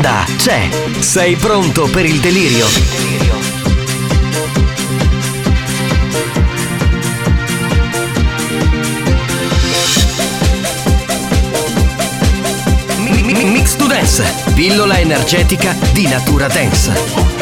Banda c'è. Sei pronto per il delirio? Mi- mi- Mix to Dance, pillola energetica di natura dance.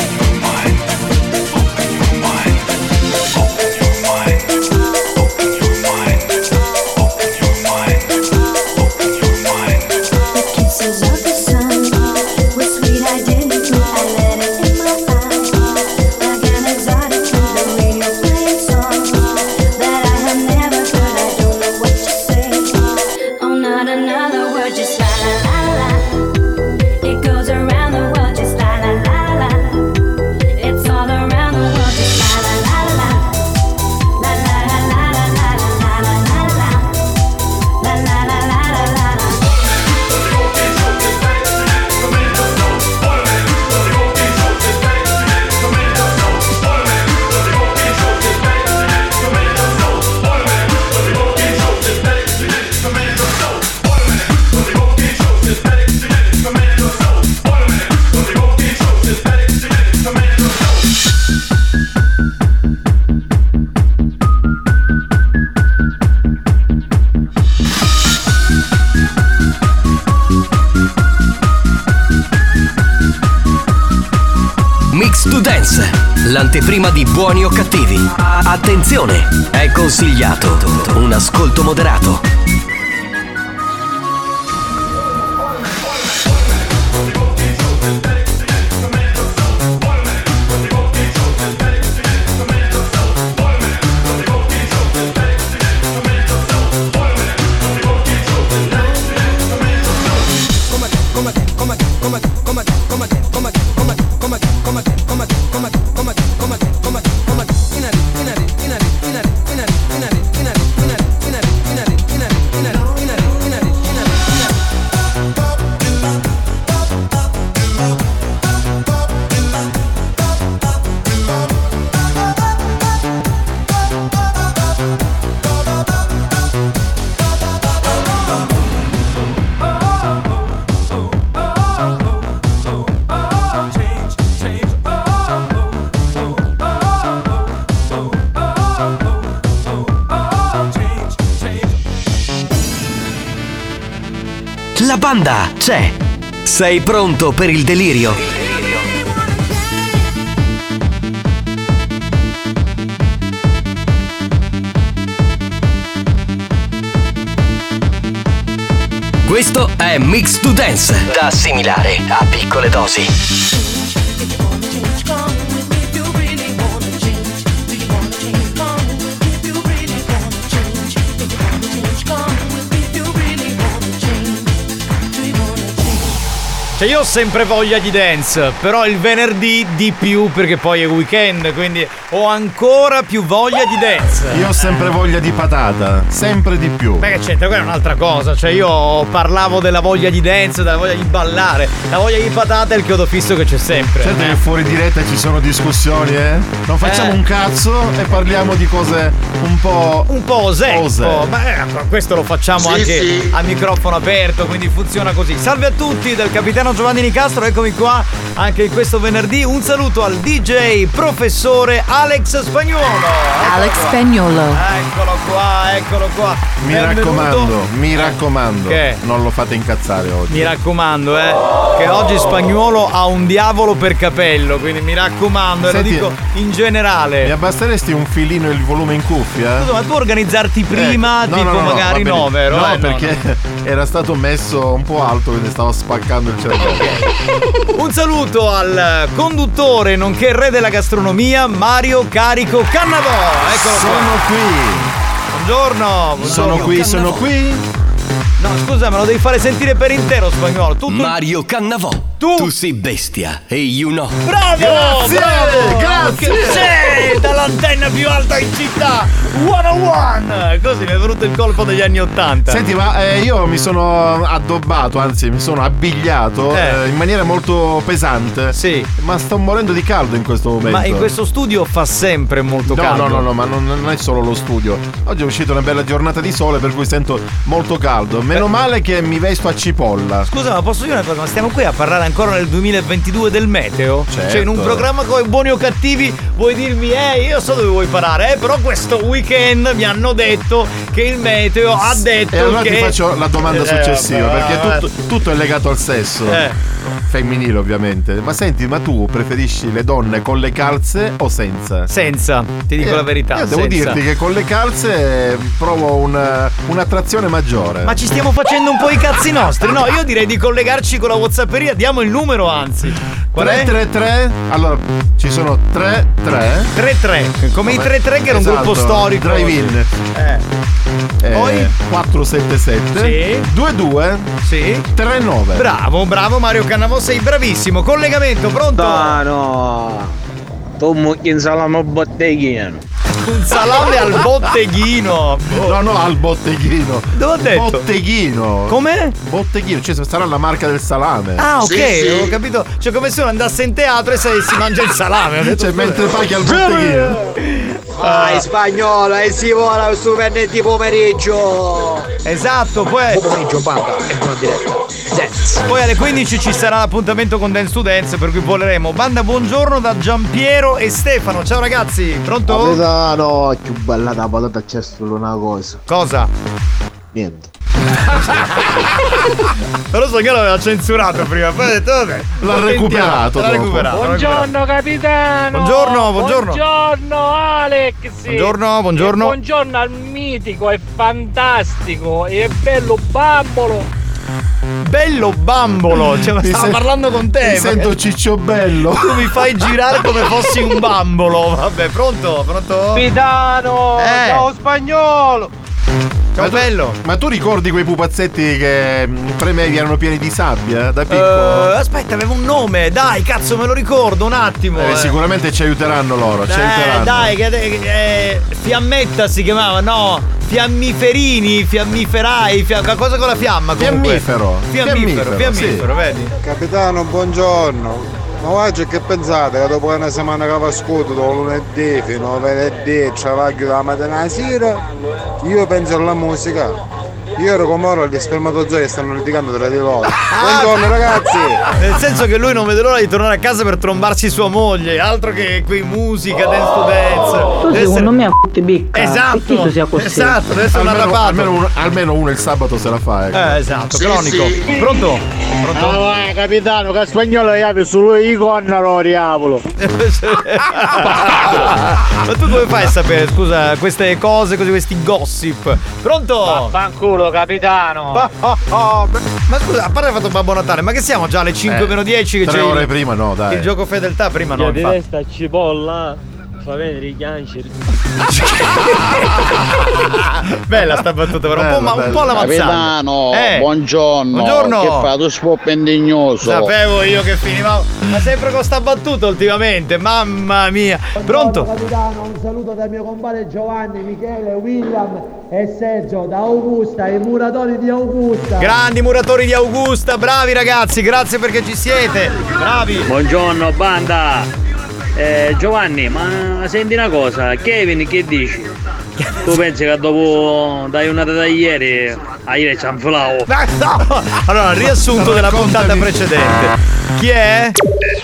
Buoni o cattivi. Attenzione, è consigliato un ascolto moderato. Sei pronto per il delirio? Questo è Mix to Dance, da assimilare a piccole dosi. Cioè io ho sempre voglia di dance, però il venerdì di più perché poi è weekend, quindi ho ancora più voglia di dance. Io ho sempre voglia di patata, sempre di più. Beh, che c'entra? Quella è un'altra cosa. Cioè, io parlavo della voglia di dance, della voglia di ballare. La voglia di patata è il chiodo fisso che c'è sempre. Certo che fuori diretta ci sono discussioni, eh? Non facciamo Eh. un cazzo e parliamo di cose un po'. Un po' osè. Ma eh, questo lo facciamo Sì, anche sì. a microfono aperto, quindi funziona così. Salve a tutti del capitano Giovanni Nicastro, eccomi qua anche in questo venerdì. Un saluto al DJ professore Alex Spagnuolo. Alex Eccolo qua. Spagnolo. Eccolo qua, eccolo qua. Mi Benvenuto. raccomando, mi raccomando. Che? Non lo fate incazzare oggi. Mi raccomando, eh, che oggi Spagnuolo ha un diavolo per capello, quindi mi raccomando, e lo Senti, dico in generale. Mi abbasseresti un filino il volume in cuffia? Scusa, ma tu organizzarti prima, Eh, no, tipo no, no, magari no, vero? No, Eh, perché era stato messo un po' alto, quindi stavo spaccando il cervello. Un saluto al conduttore nonché re della gastronomia Mario Carico Cannavò. Eccolo Sono qua. qui. Buongiorno, buongiorno. Sono qui, sono qui. No, scusa, me lo devi fare sentire per intero spagnolo. Tu, tu- Mario Cannavò. Tu. sei bestia e io no. Bravo! Grazie, bravo! grazie. Sei dall'antenna più alta in città! 101! Così mi è venuto il colpo degli anni 80. Senti, ma eh, io mi sono addobbato, anzi mi sono abbigliato Eh. eh, in maniera molto pesante. Sì. Ma sto morendo di caldo in questo momento. Ma in questo studio fa sempre molto No, caldo. no, no, no, ma non, non è solo lo studio. Oggi è uscita una bella giornata di sole per cui sento molto caldo. Meno Eh. male che mi vesto a cipolla. Scusa, ma posso dire una cosa? Ma stiamo qui a parlare ancora nel 2022 del meteo? Certo. Cioè, in un programma come Buoni o Cattivi vuoi dirmi, eh, io so dove vuoi parare, eh, però questo weekend mi hanno detto che il meteo ha detto E allora che... ti faccio la domanda Eh, successiva, vabbè, perché tutto, tutto è legato al sesso. Eh. Femminile, ovviamente. Ma senti, ma tu preferisci le donne con le calze o senza? Senza, ti dico Eh, la verità. Io devo senza. dirti che con le calze provo un- un'attrazione maggiore. Ma ci stiamo facendo un po' i cazzi nostri, no? Io direi di collegarci con la Whatsapperia, diamo il numero anzi. Qual è? 333 Allora, ci sono 3 3 3-3, come i 3-3 che era un Esatto, gruppo storico. Drive-in. Eh, Eh, Poi? 477 Sì. 22 sì. 39 Bravo, bravo Mario Cannavo, sei bravissimo. Collegamento, pronto? no. Tu mucchi in salame botteghino. Un salame al botteghino. No, no, al botteghino. Dove ho detto? Botteghino. Come? Botteghino, cioè sarà la marca del salame. Ah, ok, Sì, sì. ho capito. Cioè, come se uno andasse in teatro e se si mangia il salame. Detto, Cioè, mentre paghi al botteghino. Vai spagnolo e si vola su venerdì pomeriggio. Esatto, poi, Pomeriggio banda e buona diretta. Dance. poi alle 15 ci sarà l'appuntamento con Dance to Dance, per cui voleremo. Banda buongiorno da Giampiero e Stefano. Ciao ragazzi, pronto? Capitano, più bella da patata c'è solo una cosa. Cosa? Niente. Però so che l'aveva censurato prima, poi ha detto vabbè. L'ha recuperato L'ha recuperato. Buongiorno capitano! Buongiorno, buongiorno. Buongiorno Alex! Buongiorno, buongiorno. E buongiorno al mitico e fantastico e bello bambolo! Bello bambolo, cioè, stavo sen- parlando con te. Mi ma- sento ciccio bello. Tu mi fai girare come fossi un bambolo. Vabbè, pronto? Pronto? Capitano! Eh. Ciao spagnolo! Ciao bello. Ma tu ricordi quei pupazzetti che mm, premevi erano pieni di sabbia da Eh, piccolo? aspetta, avevo un nome. Dai, cazzo, me lo ricordo un attimo. Eh, eh. sicuramente ci aiuteranno loro, ci Eh, aiuteranno. dai, che, eh, fiammetta si chiamava, no? Fiammiferini, fiammiferai, fia- qualcosa con la fiamma comunque. Fiammifero. Fiammifero, Fiammifero, fiammifero, sì. vedi? Capitano, buongiorno. Ma oggi che pensate? Che dopo una settimana che va scudo, da lunedì fino a venerdì, travaglio dalla mattina alla sera, io penso alla musica. Io ero come ora gli spermatozoi stanno litigando tra di loro. Buongiorno ragazzi! Nel senso che lui non vede l'ora di tornare a casa per trombarsi sua moglie, altro che qui musica, dance to dance. Tu Deve secondo essere- me a tutti bicca. Esatto, Che tu sia così. esatto, deve essere un Almeno, almeno uno, almeno uno il sabato se la fa. Ecco. Eh, esatto, cronico. Pronto? Pronto? Ah, vai, capitano, che spagnolo è solo i connaro, diavolo! Ma tu come fai a sapere, scusa, queste cose, così, questi gossip? Pronto? Capitano! Ma scusa, a parte il fatto Babbo Natale, ma che siamo già alle 5 Eh, meno 10 che tre c'è ore il, prima no, dai. il gioco fedeltà? Prima no, infatti. sta cipolla, fa vedere i. Bella sta battuta, però un po', ma, un po' la Capitano, Eh, buongiorno. Buongiorno. Che fa? Tu spoppendignoso. Sapevo io che finiva. Ma sempre con sta battuta ultimamente, mamma mia. Pronto? Capitano, un saluto dal mio compare Giovanni, Michele, William e Sergio da Augusta, i muratori di Augusta. Grandi muratori di Augusta, bravi ragazzi, grazie perché ci siete. Bravi. Buongiorno banda! Eh, Giovanni, ma senti una cosa, Kevin che dici? Tu pensi che dopo dai una da ieri a ieri ci han inflato? No! Allora, riassunto della puntata precedente. Chi è?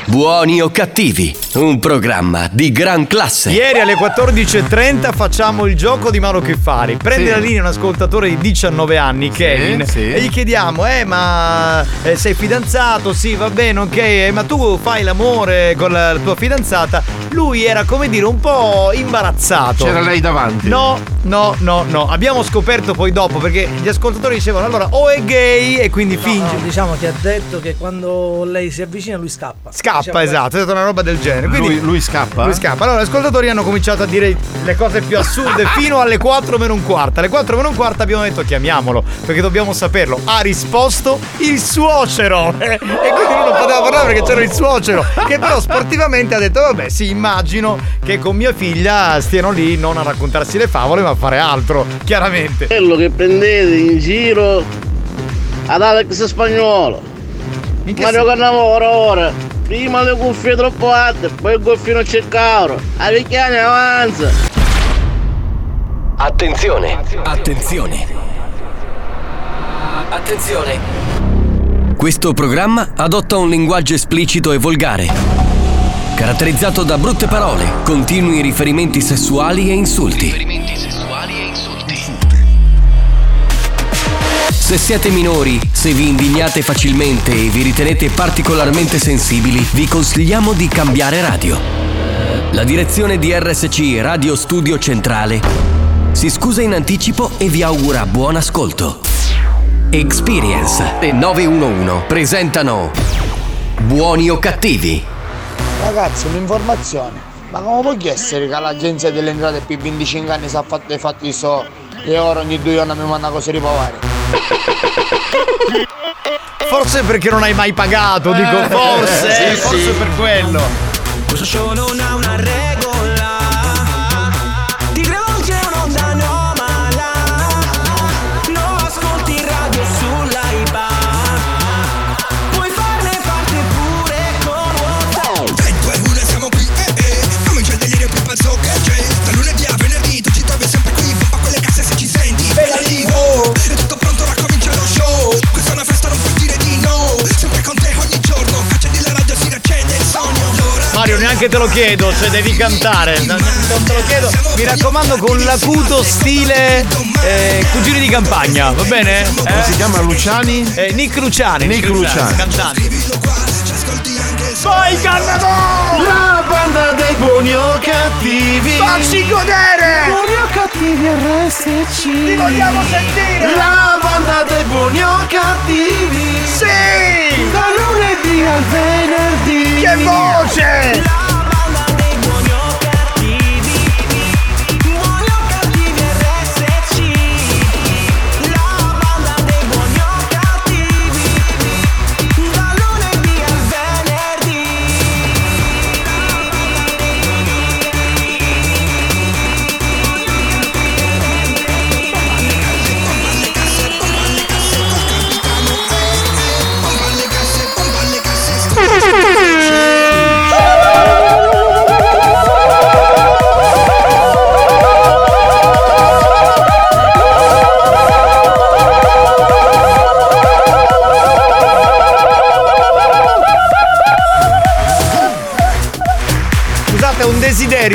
Buoni o cattivi, un programma di gran classe. Ieri alle 14.30 facciamo il gioco di Mauro Chiffari. Prende Sì. la linea un ascoltatore di 19 anni, Kevin, sì. e gli chiediamo: Eh, ma eh, sei fidanzato? Sì, va bene, ok, eh, ma tu fai l'amore con la, la tua fidanzata? Lui era come dire un po' imbarazzato. C'era lei davanti. No, no, no, no. Abbiamo scoperto poi dopo perché gli ascoltatori dicevano allora o è gay e quindi finge. No, diciamo che ha detto che quando lei si avvicina lui scappa. Scappa, Diciamo, esatto, è stata una roba del genere. Quindi Lui, lui scappa? lui scappa. Allora, gli ascoltatori hanno cominciato a dire le cose più assurde fino alle 4 meno un quarto. Alle 4 meno un quarto abbiamo detto chiamiamolo perché dobbiamo saperlo. Ha risposto il suocero. e quindi lui non poteva parlare perché c'era il suocero. Che però sportivamente ha detto: Vabbè, sì, immagino che con mia figlia stiano lì non a raccontarsi le favole, ma a fare altro. Chiaramente. Quello che prendete in giro ad Alex Spagnolo. Mario Cannavoro ora. Prima le cuffie troppo alte, poi il goffino c'è il cavolo. A vecchiani avanza. Attenzione, attenzione. Attenzione. Questo programma adotta un linguaggio esplicito e volgare, caratterizzato da brutte parole, continui riferimenti sessuali e insulti. Se siete minori, se vi indignate facilmente e vi ritenete particolarmente sensibili, vi consigliamo di cambiare radio. La direzione di RSC Radio Studio Centrale si scusa in anticipo e vi augura buon ascolto. Experience e 911 presentano Buoni o cattivi? Ragazzi, un'informazione. Ma come può essere che l'agenzia delle entrate più 25 anni si è fatto i fatti so e ora ogni due giorni mi manda cose riprovare? Forse perché non hai mai pagato, dico Eh, forse, sì, forse sì. per quello. Questo show non ha una neanche te lo chiedo, se devi cantare. Non, non te lo chiedo. Mi raccomando con l'acuto stile eh, cugini di campagna, va bene? Come si chiama Luciani? Eh, Nick Luciani. Nick Luciani. Cantante. Vai Cannavò! La banda dei buoni o cattivi. Facci godere! Buoni o cattivi RSC. Ti vogliamo sentire! La banda dei buoni o cattivi. Sì! Da lunedì al venerdì. Che voce! Scusate,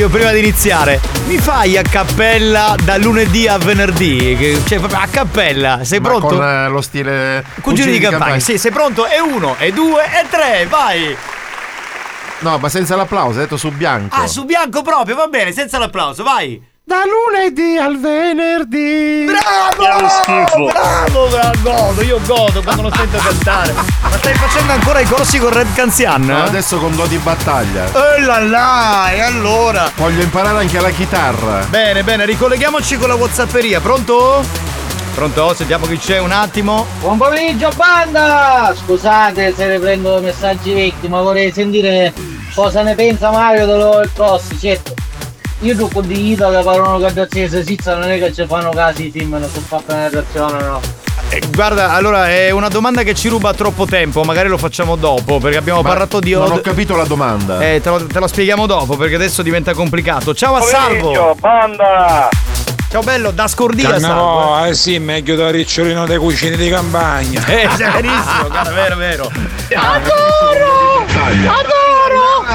prima di iniziare. Mi fai a cappella da lunedì a venerdì? Cioè, proprio a cappella. Sei Ma pronto? con eh, lo stile Cugini di campagna. Sì, sei pronto? E uno, e due, e tre, vai! No, ma senza l'applauso, hai detto su bianco. Ah, su bianco proprio, va bene, senza l'applauso, vai! Da lunedì al venerdì. Bravo! Bravo, bravo, godo, io godo quando lo sento cantare. Ma stai facendo ancora i corsi con Red Canzian? Ma adesso con do di battaglia. Eh là là, e allora? Voglio imparare anche la chitarra. Bene, bene, ricolleghiamoci con la Whatsapperia. Pronto? Pronto? Sentiamo chi c'è un attimo. Buon pomeriggio banda! Scusate se riprendo messaggi vecchi, ma vorrei sentire cosa ne pensa Mario del cross, certo. Io tu con dignità che parlano con si esistono, non è che ci fanno caso i team, non so fare penetrazione, no. Eh, guarda, allora è una domanda che ci ruba troppo tempo, magari lo facciamo dopo, perché abbiamo Ma parlato di non ho capito la domanda. Eh, te lo, te lo spieghiamo dopo, perché adesso diventa complicato. Ciao a Salvo! banda! Ciao bello, da scordia Salvo. Cannavo, eh sì, meglio da ricciolino dei cucini di campagna. Eh, verissimo, guarda, vero, vero. Adoro! Adoro!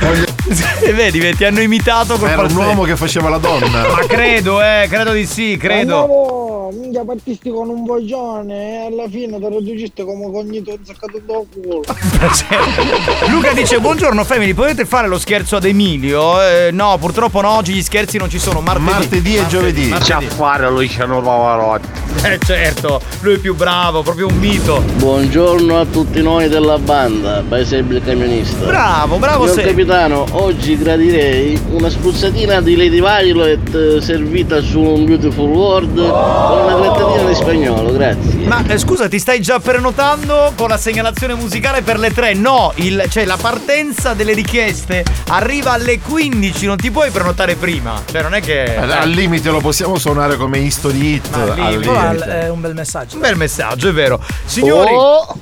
Forte! E vedi, vedi, ti hanno imitato col Era un falsetto. uomo che faceva la donna. Ma credo, eh, credo di sì, credo. Andavo, minchia partisti con un voglione e alla fine te lo registi come cognito zaccato da culo. Luca dice buongiorno family, potete fare lo scherzo ad Emilio? Eh, no, purtroppo no, oggi gli scherzi non ci sono. Martedì, Martedì e giovedì. C'ha fare Luciano Pavarotti. Eh certo, lui è più bravo, proprio un mito. Buongiorno a tutti noi della banda, Paese il camionista. Bravo, bravo Signor sei. capitano, oggi gradirei una spruzzatina di Lady Violet eh, servita su un Beautiful World con una grattatina di spagnolo, grazie. Ma eh, scusa, ti stai già prenotando con la segnalazione musicale per le tre? No, il- cioè la partenza delle richieste arriva alle 15, non ti puoi prenotare prima. Cioè non è che... Eh, Al limite lo possiamo suonare come history hit. Ma lì- al limite. È un bel messaggio. Un bel messaggio, è vero. Signori... Oh.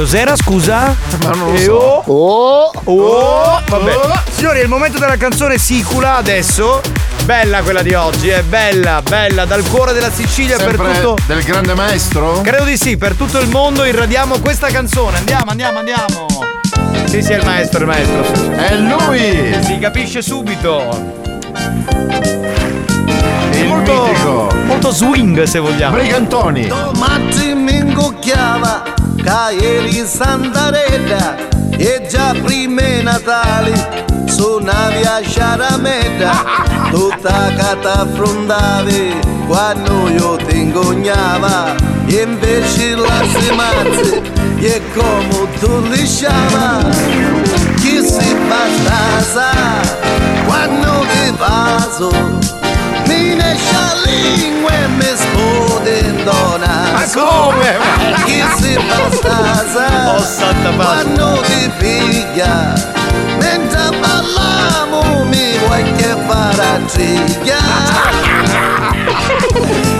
Cos'era, scusa? Ma non lo Eh, so. oh. Oh, vabbè. Signori, è il momento della canzone Sicula adesso. Bella quella di oggi, è bella, bella, dal cuore della Sicilia per Sempre tutto. del grande maestro? Credo di sì, per tutto il mondo irradiamo questa canzone. Andiamo, andiamo, andiamo. Sì, sì, è il maestro, è il maestro. È lui! Si capisce subito. Il molto, mitico. molto swing se vogliamo. Brigantoni. Domani mi ingocchiava che ieri Santarella e già prima Natale suonavi a Sciarametta tutta che t'affrontavi quando io ti ingognava. E invece la semazze e come tu lisciava chi si bastasa quando ti paso mi esce la lingua e mi spode donna Ma come? chi si bastasa Oh, santa pace. quando ti piglia mentre balliamo mi vuoi che faraciglia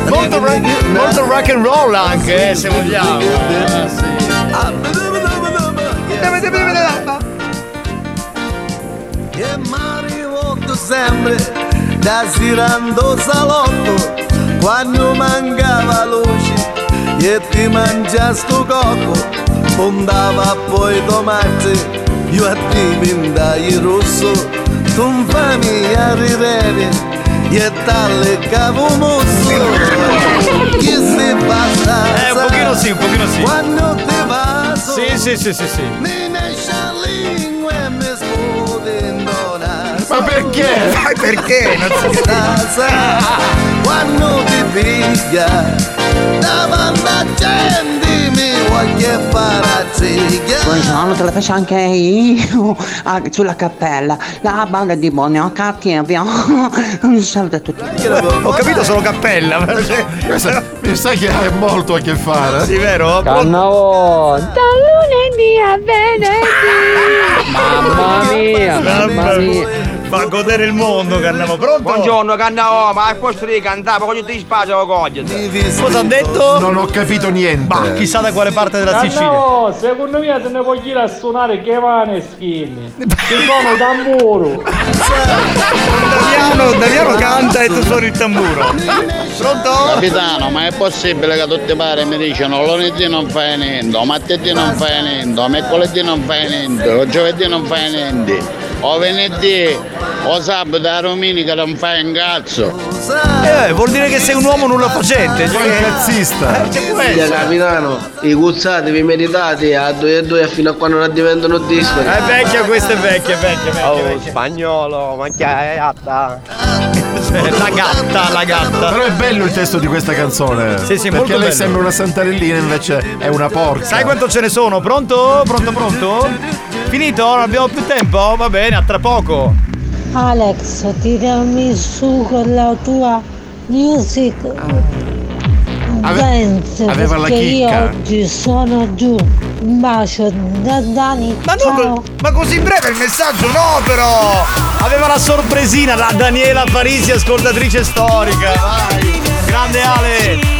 Molto rock, molto rock and roll anche, eh, se vogliamo. Eh, sì. Da girando salotto quando mancava luce e ti mangia sto cocco fondava poi tomate io a te mindai rosso tu mi fammi a ridere e talle cavo mosso chi si passa Eh, un pochino sì, un pochino sì. quando ti vaso Sì, sì, sì, sì, sì. Ma perché? Ma perché? Non si casa quando ti piglia davanti a gente mi voglio fare a ziglia Buongiorno, te la faccio anche io ah, sulla cappella. La banda di Bonio Cattivio. Un saluto a tutti. Ho capito solo cappella. Mi sa che ha molto a che fare. Sì, vero? Cannavo! Da lunedì a venerdì! Mamma mia, mamma mia. Fa godere il mondo, Cannavo. Pronto? Buongiorno Cannavo, ma al posto di cantare, voglio ti spazio lo cogliete. Cosa ha detto? Non ho capito niente. Ma chissà da quale parte della Sicilia. No, secondo me se ne può dire a suonare che vane skinny. Che sono tamburo. Daviano, Daviano canta e tu suoni il tamburo. Pronto? Capitano, ma è possibile che tutti i pare mi dicono lunedì non fai niente, martedì non fai niente, mercoledì non fai niente, giovedì non fai niente, o venerdì, o sabato, o domenica non fai un cazzo. Eh, vuol dire che sei un uomo nulla facente. Sei un cazzista. Eh, che può Figlia essere? capitano, i guzzati vi meritate a 2 e 2 fino a quando non diventano discoli. È vecchia questa, è vecchia, è vecchia, è vecchia. è Oh, vecchia. spagnolo, ma che è atta? Cioè, la gatta, la gatta. Però è bello il testo di questa canzone. Sì, sì, Perché molto lei bello. sembra una santarellina, invece è una porca. Sai quanto ce ne sono? Pronto? Pronto, pronto? Finito? Non abbiamo più tempo? Va bene, a tra poco. Alex, tirami su con la tua music Ave- dance aveva la perché io chicca. oggi sono giù. Un bacio da Dani. Ma, non, ma così breve il messaggio no però! Aveva la sorpresina, la Daniela Parisi, ascoltatrice storica. Vai! Grande Ale!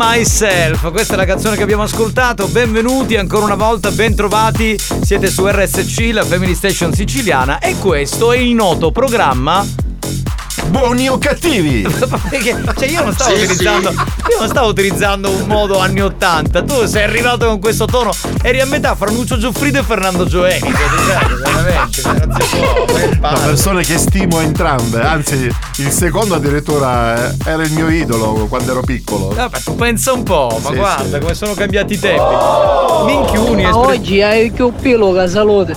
myself. Questa è la canzone che abbiamo ascoltato. Benvenuti ancora una volta, bentrovati. Siete su RSC, la Family Station siciliana. E questo è il noto programma. Buoni o cattivi? Perché, cioè io non stavo Sì, utilizzando. sì. Io non stavo utilizzando un modo anni 80. Tu sei arrivato con questo tono. Eri a metà fra Nuccio Giuffrido e Fernando Gioeni. Cioè, cioè, veramente, il Ma padre. persone che stimo entrambe, anzi il secondo addirittura eh, era il mio idolo quando ero piccolo. Vabbè, tu pensa un po', ma Sì, guarda sì. come sono cambiati i tempi. Minchiuni, Ma oggi hai più pelo che salute.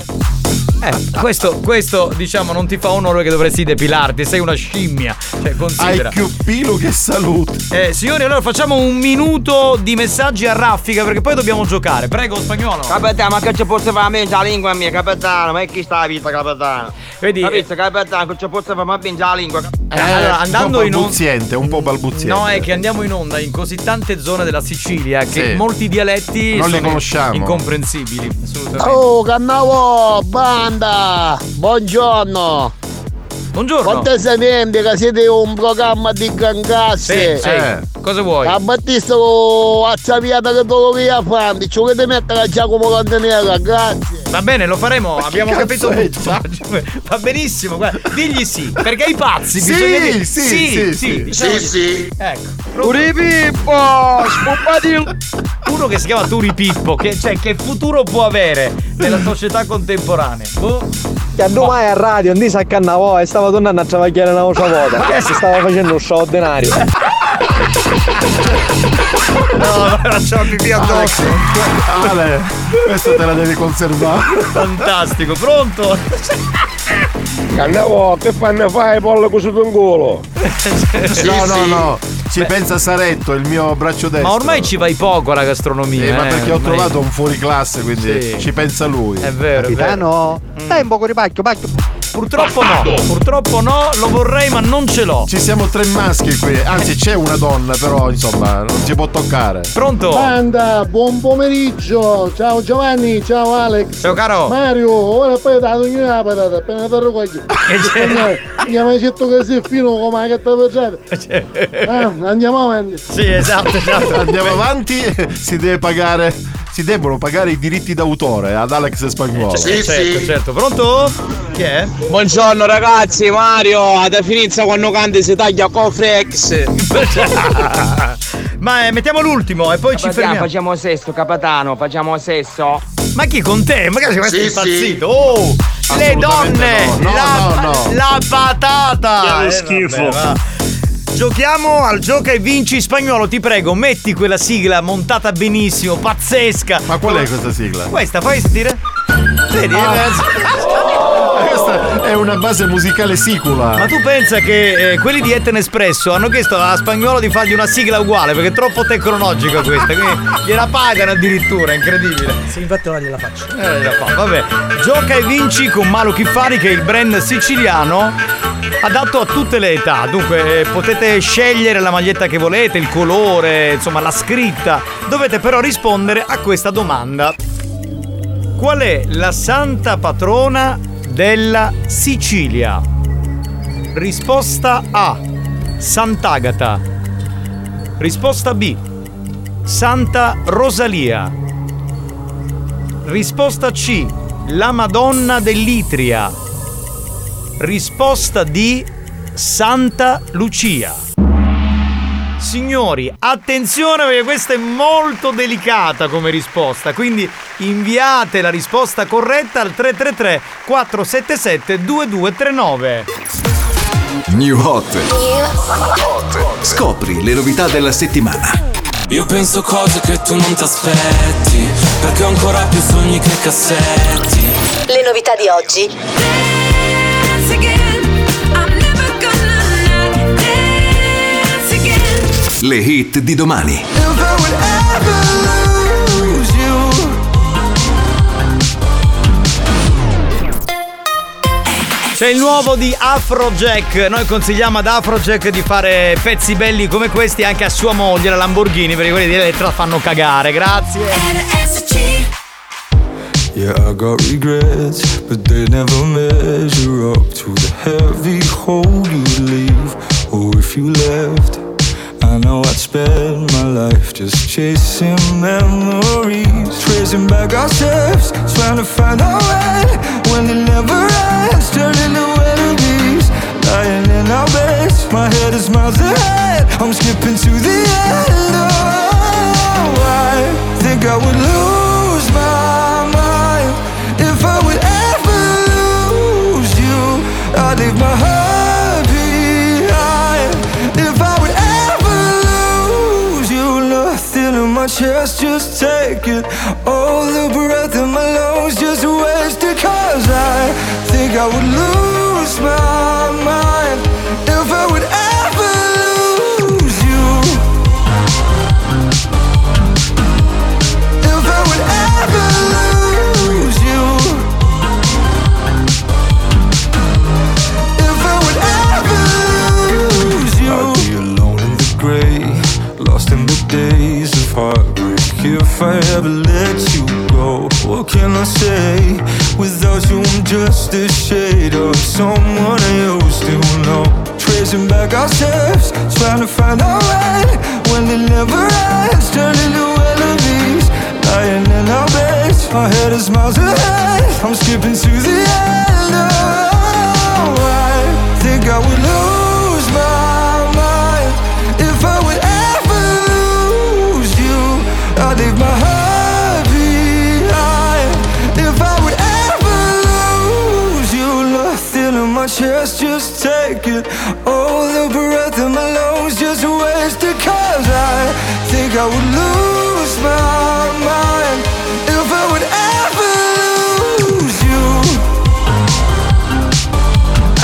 Eh, questo, questo, diciamo, non ti fa onore che dovresti depilarti, sei una scimmia. Cioè, considera. Hai più pilo che salute. Eh, signori, allora facciamo un minuto di messaggi a raffica perché poi dobbiamo giocare. Prego, spagnolo. Capitano, ma che ci posso fare a me la lingua mia, capitano? Ma è chi sta la vita, capitano? Vedi? Capito, capitano, che ci posso fare a me la lingua? Eh, allora, andando un in po' onda. balbuziente, un po' balbuziente. No, è che andiamo in onda in così tante zone della Sicilia che Sì. molti dialetti Non li sono conosciamo. incomprensibili. Assolutamente. Oh, cannavo, banda! Buongiorno! Buongiorno! Quante sapete che siete un programma di gangasse? Sì, sì. Cosa vuoi? A Battista a Zapiata che te lo via fanti, ci volete mettere a Giacomo Cantanera, grazie. Va bene, lo faremo, abbiamo cazzo capito tutto. Va benissimo, guarda, digli sì, perché ai pazzi Sì, bisogna dire sì, sì, sì, sì, sì. diciamo Sì, sì. Ecco. Turi Pippo, spuppati Uno che si chiama Turi Pippo, che, cioè, che futuro può avere nella società contemporanea? Boh. Che domani a radio non si accannavo e stava tornando a travagliare una volta volta. Si stava facendo un straordinario. No, facciamo pipì addosso. Ale, questo te la devi conservare. Fantastico, pronto? Cannavo, che fanno fare pollo con in culo? no, no, no. Ci pensa Saretto, il mio braccio destro. Ma ormai ci vai poco alla gastronomia. Eh, ma perché ho ormai- trovato un fuori classe, quindi Sì. ci pensa lui. È vero, è vero. Capitano, dai un po' di pacchio, pacchio. Purtroppo no, purtroppo no, lo vorrei ma non ce l'ho. Ci siamo tre maschi qui, anzi c'è una donna, però insomma non si può toccare. Pronto? Banda, buon pomeriggio! Ciao Giovanni, ciao Alex! Ciao caro! Mario, ora poi dato io la patata, appena voglio! Mi ha mai detto che sei fino come la catta per ah, Andiamo avanti! Sì, esatto, esatto. Andiamo avanti, si deve pagare, si debbono pagare i diritti d'autore ad Alex Spagnuolo. Eh, certo, certo. Pronto? Chi è? Buongiorno ragazzi, Mario, ad finizia quando canti si taglia cofrex. Ma eh, mettiamo l'ultimo e poi ci Capitano, fermiamo. Facciamo sesto, capitano, facciamo sesto. Ma chi con te? Magari sei Sì, impazzito. Oh! Le donne! no. No, la, no, no. la patata! Che Eh, schifo. vabbè, va. Giochiamo al gioca e vinci spagnolo, ti prego, metti quella sigla montata benissimo, pazzesca. Ma qual è questa sigla? Questa, fai sentire? Vedi? Ah. Questa è una base musicale sicula. Ma tu pensa che eh, quelli di Etten Espresso hanno chiesto a Spagnolo di fargli una sigla uguale perché è troppo tecnologica questa, quindi gliela pagano addirittura, incredibile. Sì, infatti non gliela faccio. Eh, gliela fa, vabbè. Gioca e vinci con Malo Chiffari che è il brand siciliano adatto a tutte le età. Dunque eh, potete scegliere la maglietta che volete, il colore, insomma la scritta. Dovete però rispondere a questa domanda. Qual è la santa patrona della Sicilia? Risposta A. Sant'Agata. Risposta B. Santa Rosalia. Risposta C. La Madonna dell'Itria. Risposta D. Santa Lucia. Signori, attenzione perché questa è molto delicata come risposta, quindi inviate la risposta corretta al 333 477 2239. New Hot. Scopri le novità della settimana. Io penso cose che tu non ti aspetti Perché ho ancora più sogni che cassetti Le novità di oggi. Le hit di domani. C'è il nuovo di Afrojack. Noi consigliamo ad Afrojack di fare pezzi belli come questi anche a sua moglie, la Lamborghini, perché quelli di Elettra fanno cagare. Grazie. Yeah, I got regrets, but they never measure up to the heavy hole you leave. Oh, if you left, I know I'd spend my life just chasing memories, tracing back our steps, trying to find our way when it never ends, turning to enemies, lying in our beds. My head is miles ahead, I'm skipping to the end. Oh, I think I would lose my mind if I would ever lose you. I'd leave my heart my chest, just take it. All the breath in my lungs, just waste it. Cause I think I would lose my mind if I would I ever let you go, what can I say? Without you, I'm just a shade of someone I used to know. Tracing back our steps, trying to find our way. When it never ends, turn into enemies. Lying in our beds, our head is miles ahead. I'm skipping to the end. Oh, I think I would lose my Leave my heart behind if I would ever lose you. Nothing in my chest, just take it. All the breath in my lungs, just waste it. Cause I think I would lose my mind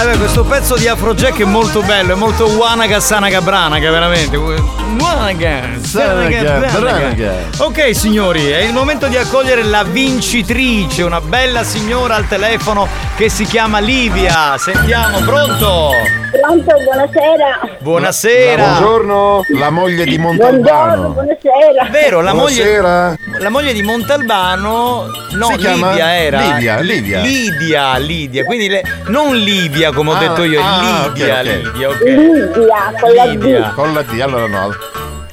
Beh, questo pezzo di Afrojack è molto bello, è molto Wanaga Sanaga Branaga, veramente. Wanaga Sanaga Branaga. Ok signori, è il momento di accogliere la vincitrice, una bella signora al telefono che si chiama Livia. Sentiamo, pronto? Pronto, buonasera. Buonasera. Buongiorno. La moglie di Buongiorno, Montalbano. buonasera. Vero, la Buonasera. moglie, la moglie di Montalbano, no, Si chiama Livia era. Livia, Livia. Lidia, Lidia, quindi le- non Livia come ho Ah, detto io, ah, ok, Lidia, ok. Lidia, ok. Lidia, con la D. Lidia. Con la D, allora no.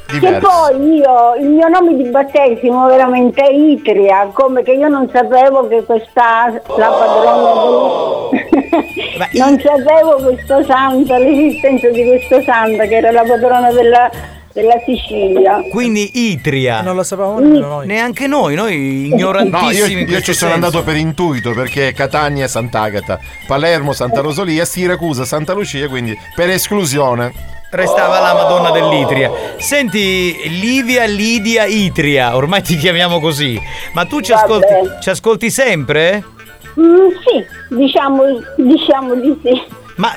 Che Diverso. poi io, il mio nome di battesimo veramente è Itria, come che io non sapevo che questa, la padrona del... non sapevo questo santo, l'esistenza di questo santo che era la padrona della, della Sicilia. Quindi Itria. Non lo sapevamo nemmeno noi. Neanche noi, noi No, ignorantissimi. io, in io questo ci sono senso. andato per intuito perché Catania è Sant'Agata, Palermo Santa Rosalia, Siracusa Santa Lucia, quindi per esclusione. Restava la Madonna dell'Itria. Senti, Livia Lidia Itria, ormai ti chiamiamo così. Ma tu ci ascolti, ci ascolti sempre? Mm, sì, diciamo, diciamo di sì. Ma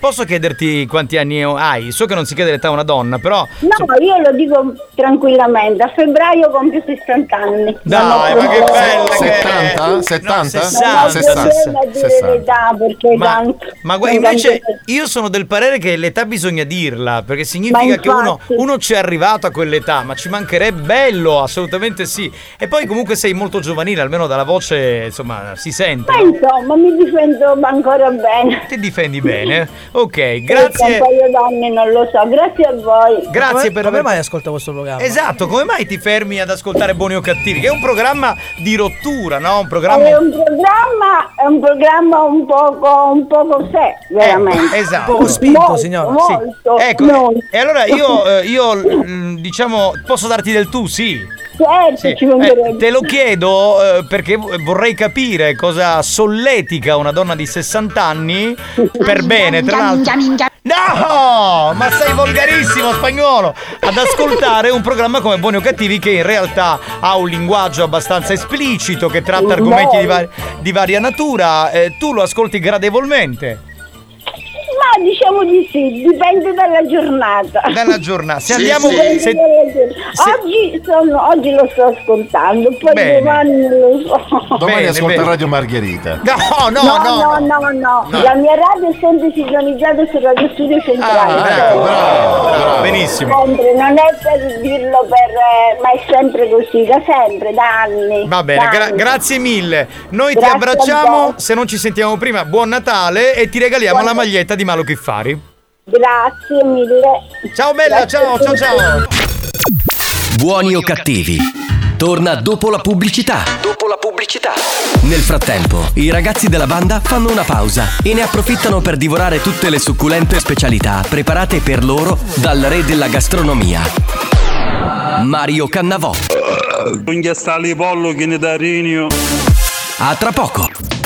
posso chiederti quanti anni hai? So che non si chiede l'età a una donna, però. No, io lo dico tranquillamente, a febbraio compio 60 anni. Dai, ma che bella che 70? 70? Non ho 60. problema a dire 60. l'età perché Ma, tanto. ma guarda, invece io sono del parere che l'età bisogna dirla, perché significa Ma che uno, infatti. uno ci è arrivato a quell'età, ma ci mancherebbe bello, assolutamente sì. E poi comunque sei molto giovanile, almeno dalla voce, insomma, si sente. Ma insomma, mi difendo ancora bene. Ti difendi bene. Ok, grazie. Un paio d'anni non lo so, grazie a voi. Grazie come, per come aver- mai ascolta questo programma? Esatto, come mai ti fermi ad ascoltare Buoni o Cattivi? Che è un programma di rottura, no? Un È programma. un programma, è un programma un poco, un poco sé, veramente. esatto. Un po' spinto, Molto, signora. Molto, Ecco, molto. e allora io, eh, io mm, diciamo, posso darti del tu, sì. Certo, Sì, ci mancherebbe. eh, te lo chiedo eh, perché vorrei capire cosa solletica una donna di 60 anni per bene, tra l'altro. No, ma sei volgarissimo spagnolo ad ascoltare un programma come Buoni o Cattivi che in realtà ha un linguaggio abbastanza esplicito che tratta argomenti di, vari- di varia natura. Eh, tu lo ascolti gradevolmente. Ma diciamo di sì, dipende dalla giornata. Dalla giornata. Se andiamo Dipende se- dalla giornata. Oggi, sono, oggi lo sto ascoltando, poi Bene. domani non lo so. Domani Bene, ascolta bene. Radio Margherita. No, no, No, no. no, no, no, No. La mia radio è sempre sintonizzata su Radio Studio Centrale. Ah, ecco, bravo, bravo, benissimo. Sempre, non è per dirlo per. eh, ma è sempre così, da sempre, da anni. Va bene, gra- grazie mille. Noi Grazie ti abbracciamo. Se non ci sentiamo prima, buon Natale e ti regaliamo Buon- la maglietta di Malo Chiffari. Grazie mille. Ciao bella, Grazie ciao, ciao, ciao. Buoni o cattivi? Torna dopo la pubblicità. Dopo la pubblicità. Nel frattempo, i ragazzi della banda fanno una pausa e ne approfittano per divorare tutte le succulente specialità preparate per loro dal re della gastronomia. Mario Cannavò. Un ghiastale pollo che ne da. A tra poco.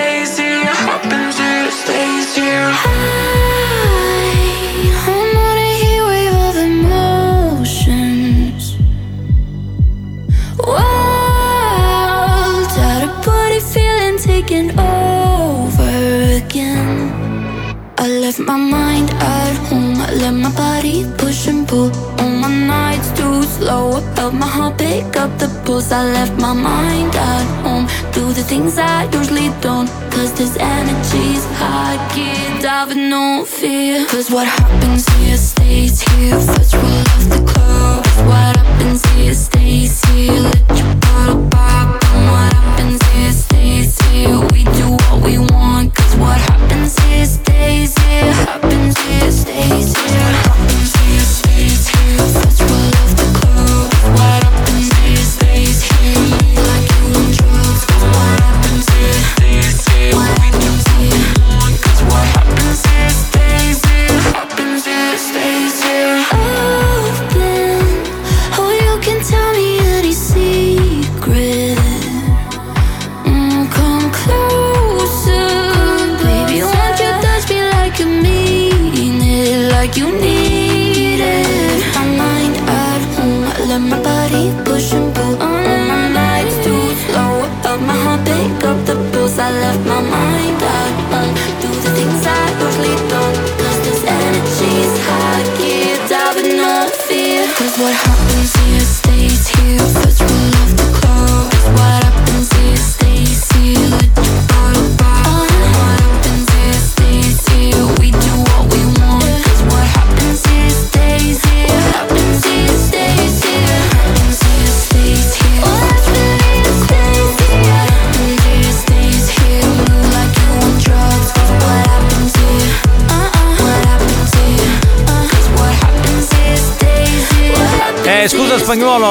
taken over again. I left my mind at home. I let my body push and pull. On my nights too slow. I my heart pick up the pulse. I left my mind at home. Do the things I usually don't. Cause this energy's high. With no fear. Cause what happens here stays here. First rule of the club. What happens here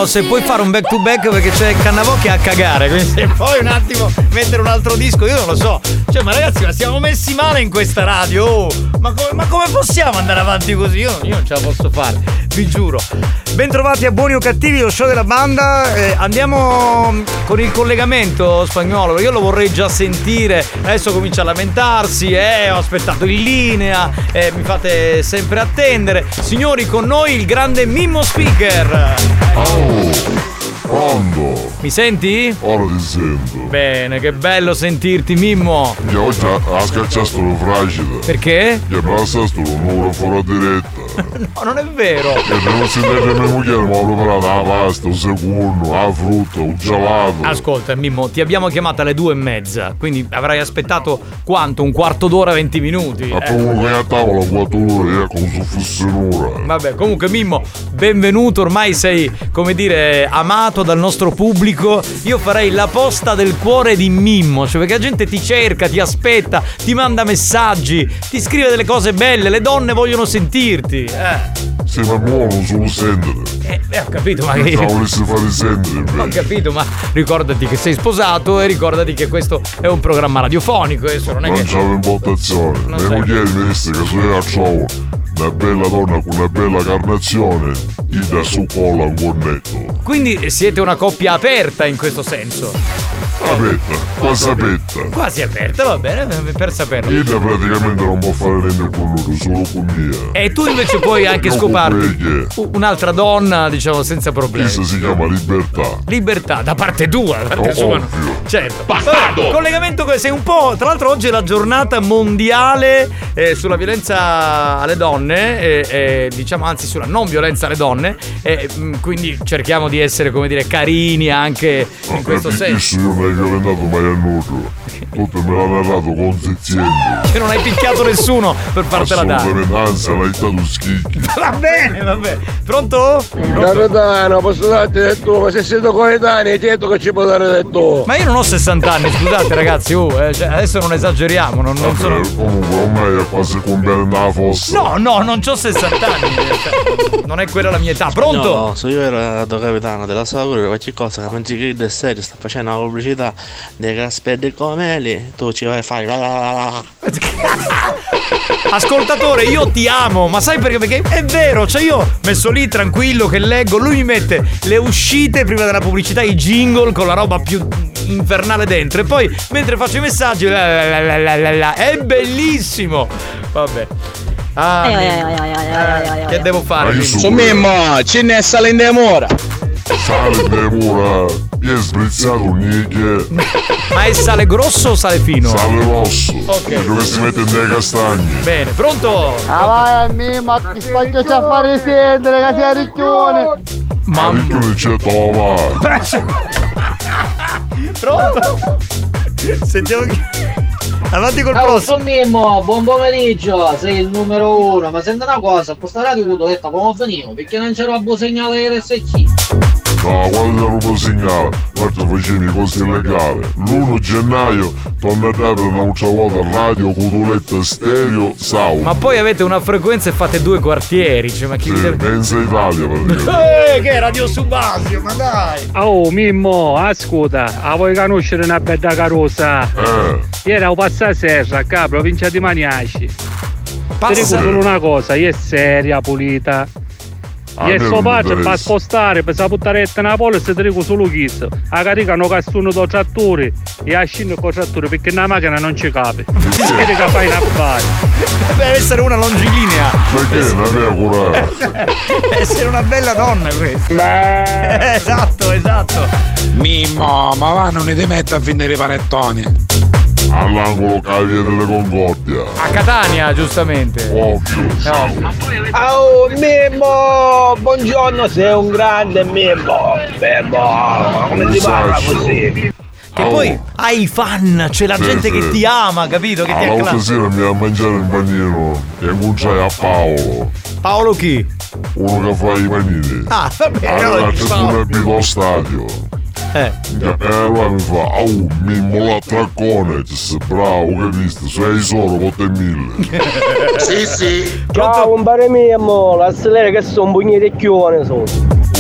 se puoi fare un back to back perché c'è Cannavò che è a cagare, quindi se puoi un attimo mettere un altro disco, io non lo so. Cioè, ma ragazzi, ma siamo messi male in questa radio. oh. Ma, come, ma come possiamo andare avanti così? Io, io non ce la posso fare, vi giuro. Bentrovati a Buoni o Cattivi, lo show della banda. Eh, andiamo con il collegamento spagnolo, io lo vorrei già sentire. Adesso comincia a lamentarsi, eh, ho aspettato in linea, eh, mi fate sempre attendere. Signori, con noi il grande Mimmo Speaker. Pronto? Mi senti? Ora ti sento. Bene, che bello sentirti, Mimmo. Io oggi ha scacciato lo fragile. Perché? La sta sto un'ora fuori diretta. No, non è vero. E non si deve mia moglie, ma ho preparato la pasta, un secondo, la frutta, un gelato. Ascolta, Mimmo, ti abbiamo chiamato alle due e mezza, quindi avrai aspettato quanto? Un quarto d'ora, 20 minuti. Ma Eh. comunque a tavola quattro ore, eh, come se fosse un'ora. Vabbè, comunque Mimmo, benvenuto, ormai sei, come dire, amato dal nostro pubblico. Io farei la posta del cuore di Mimmo, cioè perché la gente ti cerca, ti aspetta, ti manda messaggi, ti scrive delle cose belle, le donne vogliono sentirti. Eh, Se ma buono non solo sentire. eh, eh, ho capito, ma Che cavolo si fate sentire Ho invece. capito, ma ricordati che sei sposato e ricordati che questo è un programma radiofonico, adesso non è Non che. Non Mia sai. moglie mi disse che se io trovo una bella donna con una bella carnazione, gli dà su colla un cornetto. Quindi siete una coppia aperta in questo senso. Aspetta, quasi aspetta. Quasi aperta, va bene, per saperlo. Ida praticamente non può fare niente con loro, solo con mia. E tu invece puoi anche scoparti un'altra donna, diciamo, senza problemi. Questa si chiama libertà. Libertà da parte tua, da parte Oh, sua. no. ovvio. Certo. Vabbè, collegamento con sei un po'. Tra l'altro, oggi è la giornata mondiale eh, sulla violenza alle donne, eh, eh, diciamo anzi sulla non violenza alle donne. mh, quindi cerchiamo di essere, come dire, carini anche in questo senso. Hai violentato mai a nudo. Tutto me l'ha narrato con sezienti. Che non hai picchiato nessuno per fartela dare. Assolutamente, anzi, l'hai dato schicchi. Va bene, va bene. Pronto? Capitano, posso darti del tuo, ma se siete coetanei, certo che ci può dare del tuo. Ma io non ho 60 anni, scusate ragazzi, oh, eh, cioè, adesso non esageriamo, non, non sono... Comunque, ormai è quasi come nella fossa. No, no, non ho 60 anni, cioè, non è quella la mia età. Pronto? No, se io ero capitano della Sauro, qualche cosa che mentre che del serio sta facendo la pubblicità dei Gasperi Comeli, tu ci vai a fare la la la la. Ascoltatore, io ti amo, ma sai perché? Perché è vero, cioè io messo lì tranquillo che leggo, lui mi mette le uscite prima della pubblicità, i jingle con la roba più infernale dentro e poi mentre faccio i messaggi la la la la la la, è bellissimo. Vabbè. Ah, Eh, eh, eh, eh, eh, eh, che devo fare? Su Mimmo, ce ne sale in demora. Sale demora, mi è sbrizzato niente. Ma è sale grosso o sale fino? Sale rosso. Ok. Quello che si mette nei castagni. Bene, pronto? Ah vai a me, ma ti spacchio a fare sentire che sei ricchione. Ma non c'è tova. Pronto? Sentiamo chi. Avanti col Ciao, prossimo. sono Mimmo, buon pomeriggio, sei il numero uno, ma senti una cosa, questa radio che ho detto come venivo, perché non c'era un buon segnale RSC. No, guarda roba segnale, guarda facevi cose illegali. L'1 gennaio torna a dare un'altra volta radio, cotoletta, stereo, sound. Ma poi avete una frequenza e fate due quartieri, cioè ma chi Sì, deve... pensa Italia praticamente. Eh, che Radio Subasio, ma dai! Oh Mimmo, ascolta, a vuoi conoscere una bella carosa? Eh. Ieri ho passato a serra, qua, provincia di Maniaci. Ti Passa- dico solo una cosa, è seria, pulita. A E me suo non padre per interessa. spostare, per saputtaretta nella polizia ti dico solo questo. A carica hanno cassuno do trattore e a scendere con trattore perché nella macchina non ci cape. Vedi che fai in affari. Deve essere una longilinea. Perché non è curare? Deve essere una bella donna questa. esatto, esatto. Mimmo, ma va non ne ti metti a finire i panettoni. All'angolo Cavie delle Concordia. A Catania, giustamente. Ovvio. No. Oh Mimmo, buongiorno, sei un grande Mimmo. Mimmo, come si parla così? Che poi hai i fan, c'è la Sì, gente sì. che ti ama, capito? Che ti All'altra acclama. sera mi va a mangiare il panino e incontrai a Paolo, Paolo chi? uno che fa i panini. Ah, va bene, Allora allora, c'è pure allo stadio. Eh. E allora mi fa, oh, Mimmo la traccone, Disse, bravo, che visto, sei solo, volte mille. Sì, sì. Ciao, un bare Mimmo, la sera che sono un pugnetecchione sono.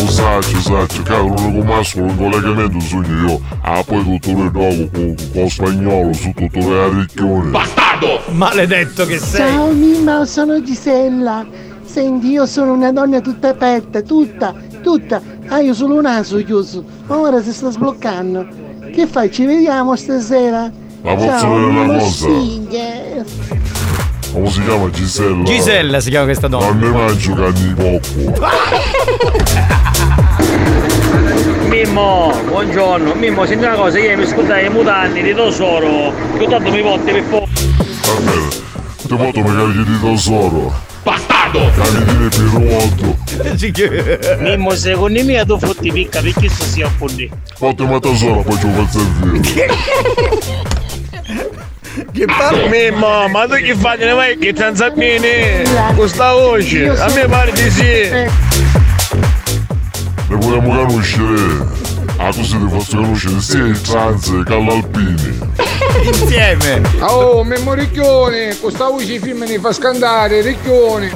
Usaccio, usaccio, cavolo, l'unico mascolo in collegamento sogno io. Ah, poi tutto il dopo con, con spagnolo su tutto le arricchioni. Bastardo! Maledetto che sei. Ciao Mimma, sono Gisella. Senti, io sono una donna tutta aperta, tutta, tutta. Ah, io solo un naso chiuso. Ma ora si sta sbloccando. Che fai? Ci vediamo stasera? Ma posso Ciao, dire una cosa? Come si chiama Gisella? Gisella si chiama questa donna. Non ne mangio canni di poppo. Mimmo, buongiorno, Mimmo, senti una cosa, io mi scordai i mutanti di tesoro, che tanto mi porti per po'. Va bene, ti porto mi carichi di tesoro. Bastardo! Di pirotto. Mimmo, secondo me tu fotti picca perché si sia appunti. Portami a tesoro, poi ci faccio. Che parla? Mimmo, ma tu che fai? Ne vai che transammini? Questa voce, a me pare di sì. Ne vogliamo conoscere. Ah, così ti faccio conoscere sia il trans che l'alpini. Insieme. Oh, Mimmo Ricchione, questa voce film ne fa scandare, Ricchione.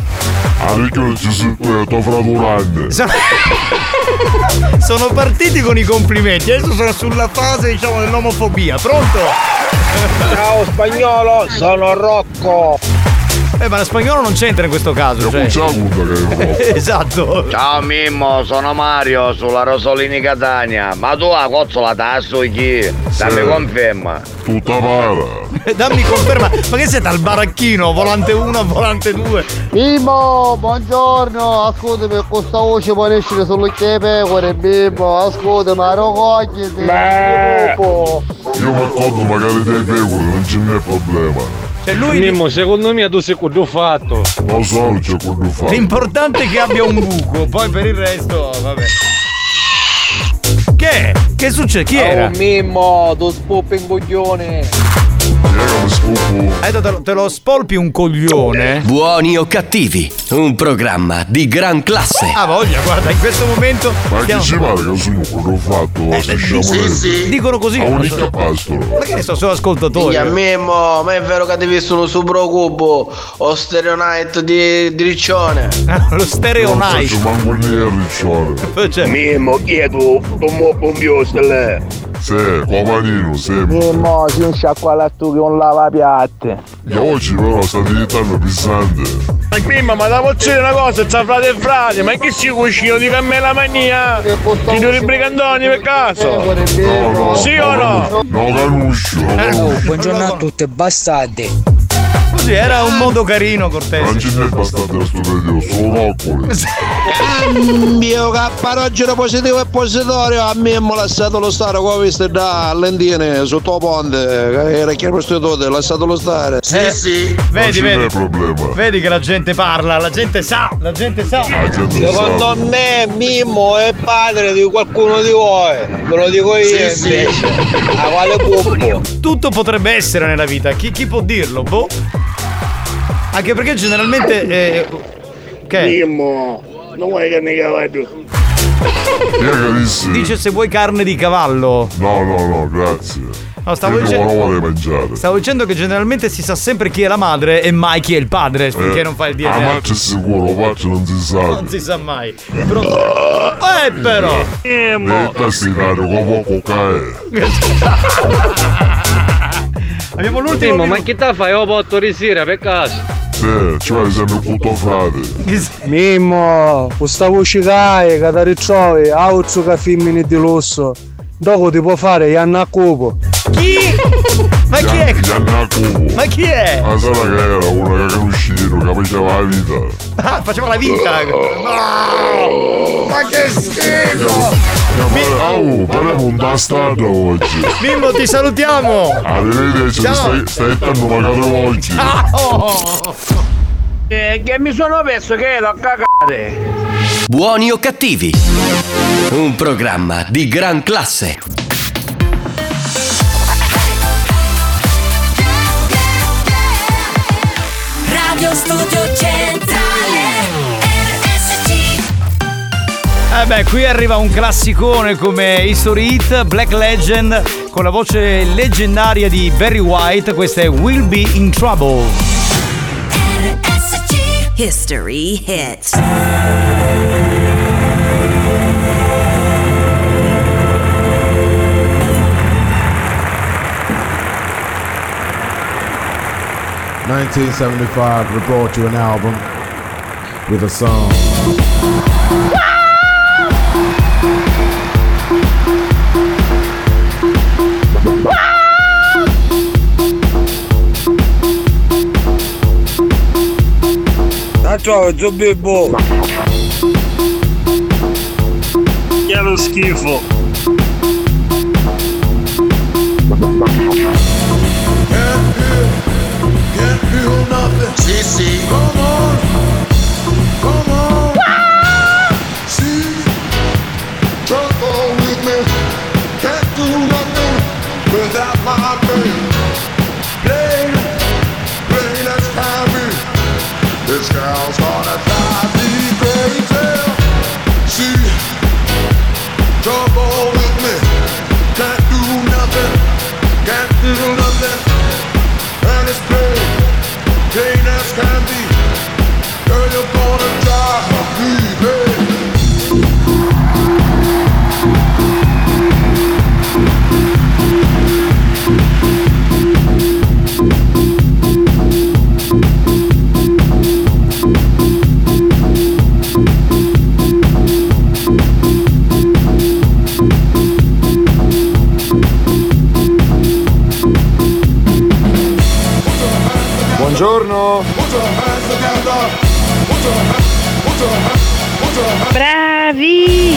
Ah, non ci sei tu e tuo fratello grande. Sono partiti con i complimenti, adesso sono sulla fase, diciamo, dell'omofobia. Pronto? Ciao spagnolo, sono Rocco. Eh, ma lo spagnolo non c'entra in questo caso. Cioè. esatto. Ciao Mimmo, sono Mario sulla Rosolini Catania. Ma tu la cozzola tasso chi? Dammi Sì. conferma. Tutta para. Dammi conferma. Ma che siete al baracchino? Volante 1, volante 2. Mimmo, buongiorno, ascolta per questa voce può essere solo che pecore, Mimmo, ascolta, ma non cogliete. Io mi accorgo magari dei pecore, non ce n'è problema. Cioè lui. Mimmo, secondo me tu sei quello fatto. Lo so, c'è quello fatto. L'importante è che abbia un buco, poi per il resto, vabbè. Che? Che succede? Chi Oh, era? Mimmo, tu spuppi in coglione. Eh, te, lo- te lo spolpi un coglione? Buoni o cattivi, un programma di gran classe. Ah voglia, guarda, in questo momento Ma stiamo- chi ci pare che sono quello ho fatto? Se siamo sì. Dicono così. A unica pastolo. Ma che ne so, sono ascoltatori. Minchia, Mimmo, ma è vero che avete visto uno Super Cubo o Stereo Night di, di Riccione? Lo Stereo Non faccio manco lì a riccione. Cioè, Mimmo, chi è tu? Mo pompioso lì. Sì, comanino, sempre. Mimmo, si un sciacquale a tu che un lavapiatte. E oggi però sta diventando pesante. Ma Mimmo, ma da dire una cosa, tra frate e frate, ma che si cucino di cammella mania? Ti due brigandoni per caso? No, no. Sì o no? No, canuscio. Buongiorno a tutti, bastardi. Così era un modo carino, cortese. Non ce n'è abbastanza da sto video, sono roccoli. Mio capparogero positivo e positorio a me mi ha lasciato lo stare come visto da Lentine sotto ponte era chi prostitute lasciatelo stare Sì, sì. Vedi, non vedi. Vedi che la gente parla, la gente sa, la gente sa. secondo me Mimmo è padre di qualcuno di voi ve lo dico io Sì, sì. a quale pubblico Tutto potrebbe essere nella vita, chi, chi può dirlo? Boh. Anche perché generalmente. Eh, che? Mimmo non vuoi che ne cavallo che? Dice se vuoi carne di cavallo. No, no, no, grazie. No, stavo dicendo- non vuole mangiare. Stavo dicendo che generalmente si sa sempre chi è la madre e mai chi è il padre, finché non fa il DNA. ma c'è sicuro, faccio non si sa. Non si sa mai. Pronto? Eh però! Poco cae. Abbiamo l'ultimo. Timo, ma chi te fai? Io porto di sera per caso. Cioè sempre tutto frate. Mimmo, questa voce che che ti ritrovi, auto che femmine di lusso. Dopo ti può fare Ianna Cupo. Chi? Ma chi è? Gianna Cubo. Ma chi è? Ma sarà che era una che era uscito, che faceva la vita. Ah, faceva la vita! No! Ma che schifo! Oh, parliamo un bastardo oggi. Mimmo, ti salutiamo! Arrivederci, Ciao. stai, stai dando magari oggi. Ciao! Eh, che mi sono perso che ero a cagare Buoni o cattivi, un programma di gran classe. Radio Studio Centrale RSC Eh beh, qui arriva un classicone come History Hit, Black Legend con la voce leggendaria di Barry White, questa è Will Be in Trouble. RSC History Hit 1975, we brought you an album with a song. That's how it's a big ball. Yellow skifo. Zobibbo Che lo schifo. Sì, sì. Trouble Bravi!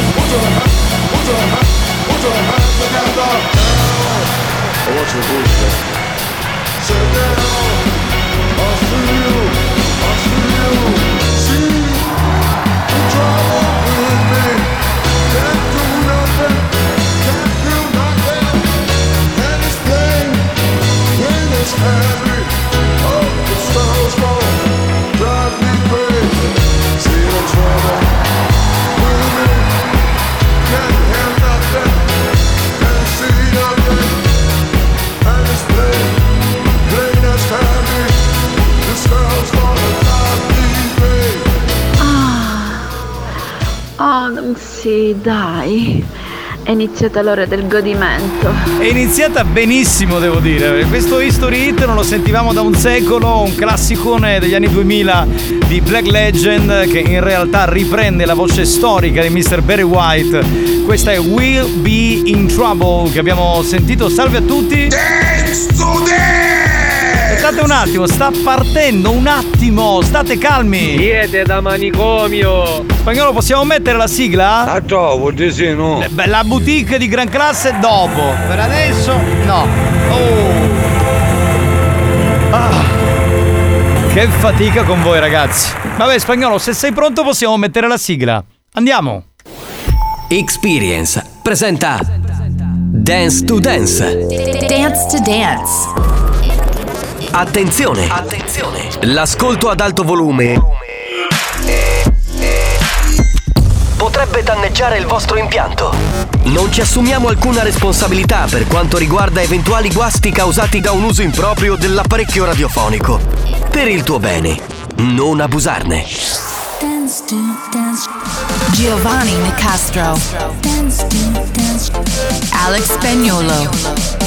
Every hope the stars fall, drive me crazy. Ah, ah don't si, dai. È iniziata l'ora del godimento. È iniziata benissimo, devo dire. Questo History Hit non lo sentivamo da un secolo, un classicone degli anni 2000 di Black Legend che in realtà riprende la voce storica di Mr. Barry White. Questa è Will Be in Trouble che abbiamo sentito. Salve a tutti. Aspettate un attimo, sta partendo un attimo, state calmi. Siete da manicomio. Spagnolo, possiamo mettere la sigla? La trovo, di sì, no. Eh, beh, la boutique di gran classe dopo. Per adesso no. Oh. Ah. Che fatica con voi ragazzi. Vabbè spagnolo, se sei pronto possiamo mettere la sigla. Andiamo. Experience presenta Dance to Dance. Dance to Dance. Attenzione! Attenzione! L'ascolto ad alto volume potrebbe danneggiare il vostro impianto. Non ci assumiamo alcuna responsabilità per quanto riguarda eventuali guasti causati da un uso improprio dell'apparecchio radiofonico. Per il tuo bene, non abusarne. Dance to dance. Giovanni Nicastro. Dance to dance. Alex Spagnolo.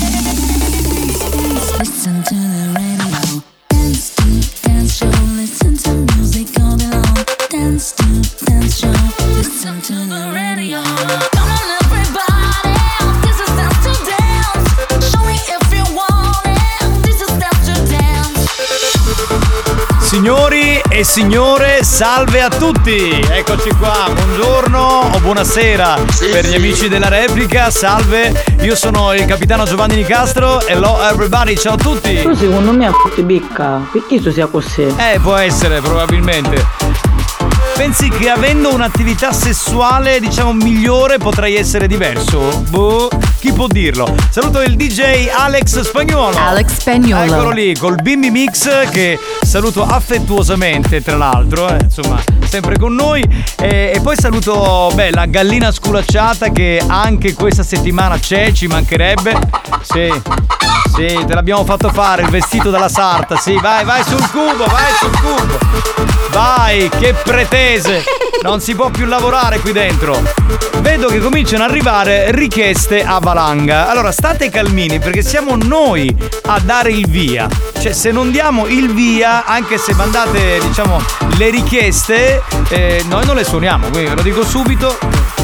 e signore, salve a tutti! Eccoci qua, buongiorno o buonasera per gli amici della replica, salve, io sono il capitano Giovanni Nicastro, hello everybody, ciao a tutti! Però secondo me a tutti bicca, perché tu sia così? Eh, può essere, probabilmente. Pensi che avendo un'attività sessuale, diciamo, migliore potrei essere diverso? Boh, chi può dirlo? Saluto il DJ Alex Spagnuolo. Alex Spagnuolo. Eccolo lì, col Bimbi Mix che saluto affettuosamente, tra l'altro, eh, insomma, sempre con noi. E, e poi saluto, beh, la gallina sculacciata che anche questa settimana c'è, ci mancherebbe. Sì. Sì, te l'abbiamo fatto fare il vestito della sarta. Sì, vai, vai sul cubo, vai sul cubo. Vai, che pretese. Non si può più lavorare qui dentro. Vedo che cominciano ad arrivare richieste a valanga. Allora, state calmini perché siamo noi a dare il via. Cioè, se non diamo il via, anche se mandate, diciamo, le richieste, eh, noi non le suoniamo. Quindi ve lo dico subito.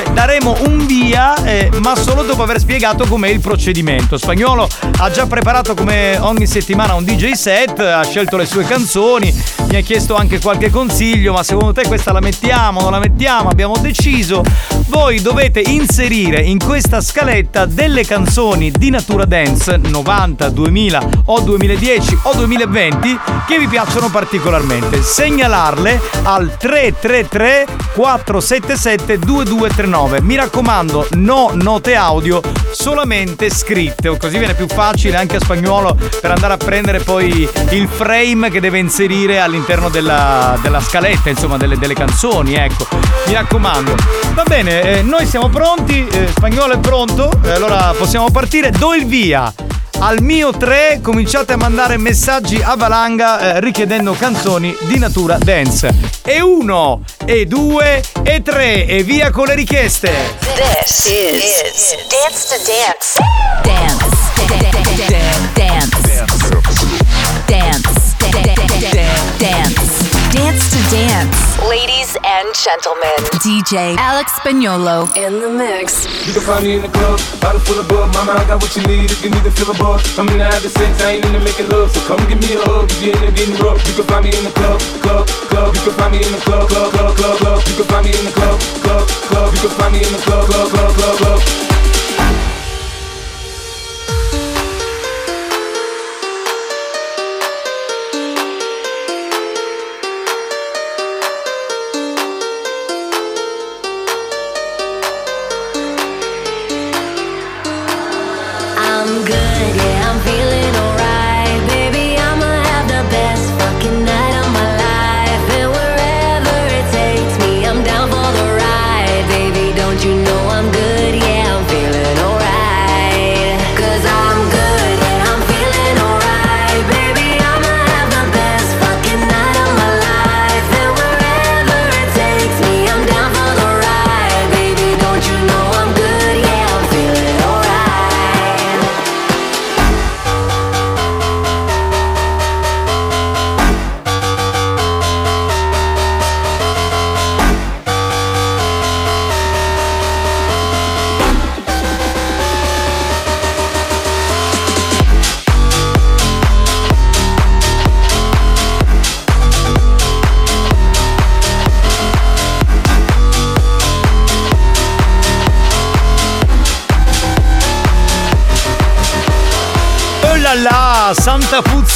Cioè, daremo un via, eh, ma solo dopo aver spiegato com'è il procedimento. Spagnolo ha già preparato come ogni settimana un DJ set, ha scelto le sue canzoni, mi ha chiesto anche qualche consiglio, ma secondo te questa la mettiamo, non la mettiamo? Abbiamo deciso. Voi dovete inserire in questa scaletta delle canzoni di natura dance 90, 2000 o 2010 o 2020 che vi piacciono particolarmente. Segnalarle al 333 477 2239. Mi raccomando, no note audio, solamente scritte, così viene più facile anche a spagnolo per andare a prendere poi il frame che deve inserire all'interno della, della scaletta, insomma, delle, delle canzoni, ecco. Mi raccomando. Va bene, eh, noi siamo pronti, eh, spagnolo è pronto, eh, allora possiamo partire. Do il via. Al mio 3 cominciate a mandare messaggi a valanga eh, richiedendo canzoni di natura dance. E 1, e 2, e 3 e via con le richieste. This is, Dance to Dance. Dance. Dance. Dance. Dance. Dance to Dance. Ladies and gentlemen, DJ Alex Spagnolo in the mix. You can find me in the club, bottle full of bug. Mama, I got what you need if you need to feel a bug. I'm in the having sex, I ain't into making love. So come give me a hug if you're into getting rough. You can find me in the club, club, club. You can find me in the club, club, club, club, club. You can find me in the club, club, club. You can find me in the club, club, club, club, club.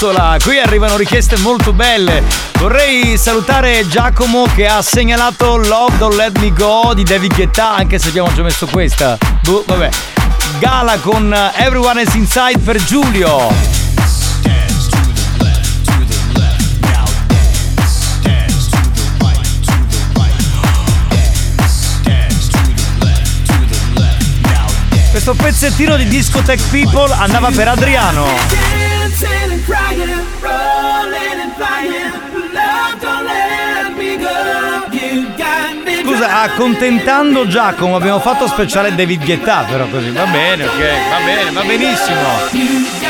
Isola. Qui arrivano richieste molto belle. Vorrei salutare Giacomo che ha segnalato Love Don't Let Me Go di David Guetta, anche se abbiamo già messo questa. Buh, vabbè. Gala con Everyone is Inside per Giulio. questo pezzettino di Discotech People andava per Adriano. Scusa, accontentando Giacomo abbiamo fatto speciale David Guetta, però così va bene, ok, va bene, va benissimo.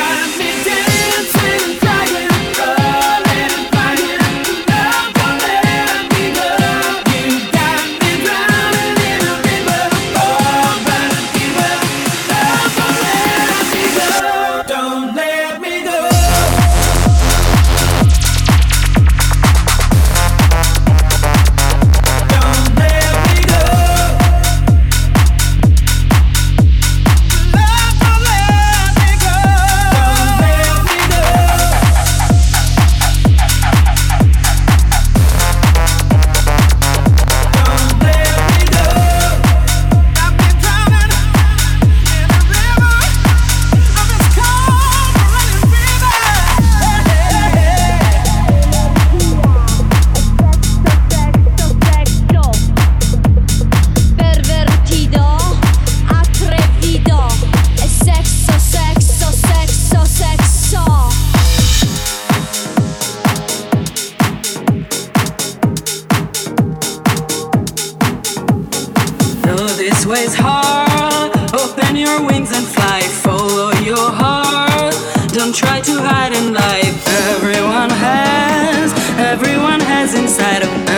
inside of me.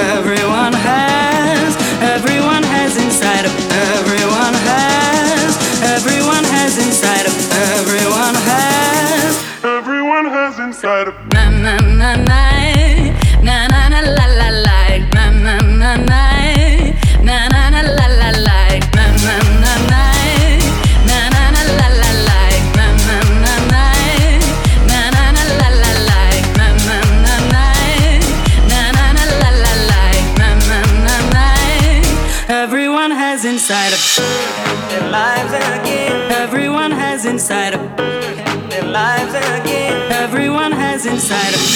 inside.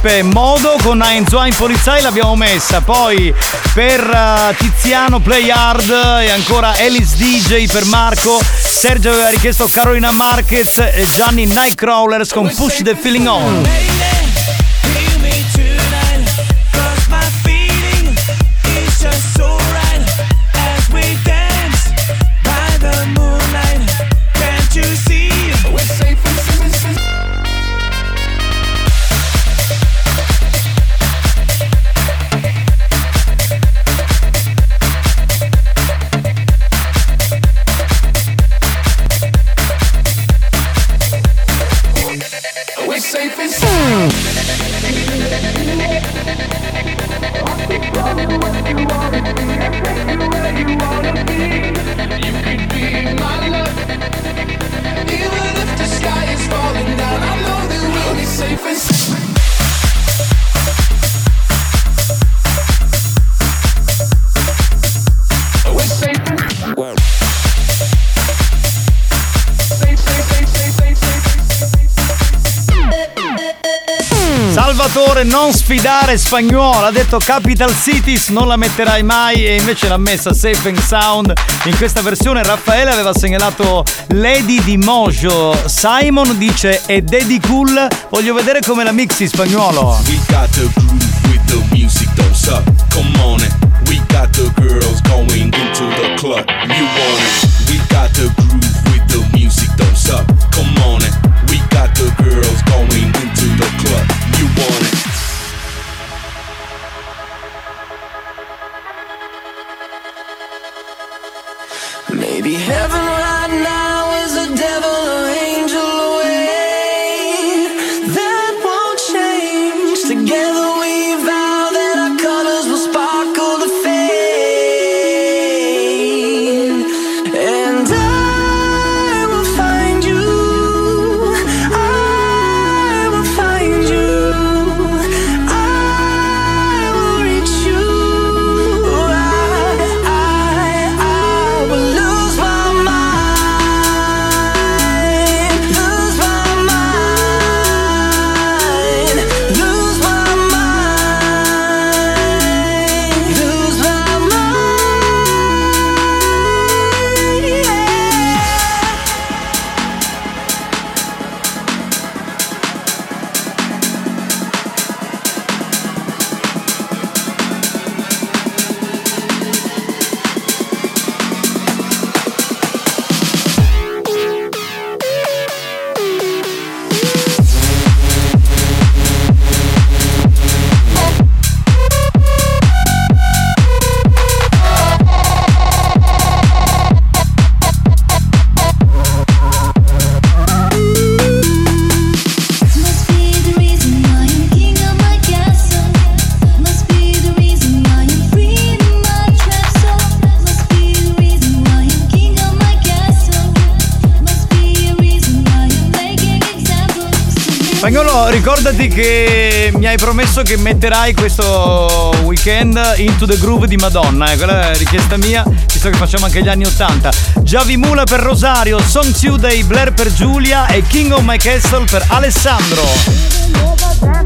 Beppe Modo con Ein Zwine Polizei l'abbiamo messa, poi per uh, Tiziano Play Hard e ancora Alice DJ per Marco, Sergio aveva richiesto Carolina Marquez e Gianni Nightcrawlers con Push the Feeling On. Sfidare spagnola, ha detto Capital Cities non la metterai mai e invece l'ha messa Safe and Sound. In questa versione Raffaele aveva segnalato Lady di Mojo. Simon dice è Daddy Cool, voglio vedere come la mixi spagnolo. We got the groove with the music, don't suck. Come on. We got the girls going into the club. You want it? We got the groove with the music, don't suck. Come on. We got the girls going into the club. You want it? Promesso che metterai questo weekend Into the Groove di Madonna, eh, quella è richiesta mia, visto che facciamo anche gli anni 80. Javi Mula per Rosario, Song Tuesday, Blair per Giulia e King of My Castle per Alessandro.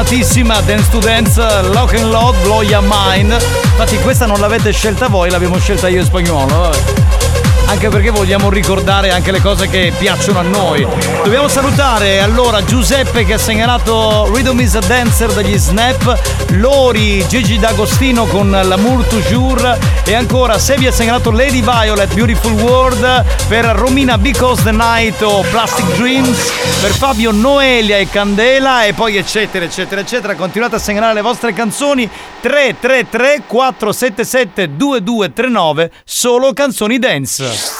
Era suonatissima, Dance to Dance, Lock and Load, Blow Your Mind. Infatti questa non l'avete scelta voi, l'abbiamo scelta io in spagnolo. vabbè. Anche perché vogliamo ricordare anche le cose che piacciono a noi. Dobbiamo salutare allora Giuseppe che ha segnalato Rhythm is a Dancer degli Snap, Lori, Gigi D'Agostino con L'amour toujours e ancora Sebi ha segnalato Lady Violet, Beautiful World, per Romina Because the Night o Plastic Dreams, per Fabio Noelia e Candela e poi eccetera eccetera eccetera. Continuate a segnalare le vostre canzoni 333 477 2239 solo canzoni dance.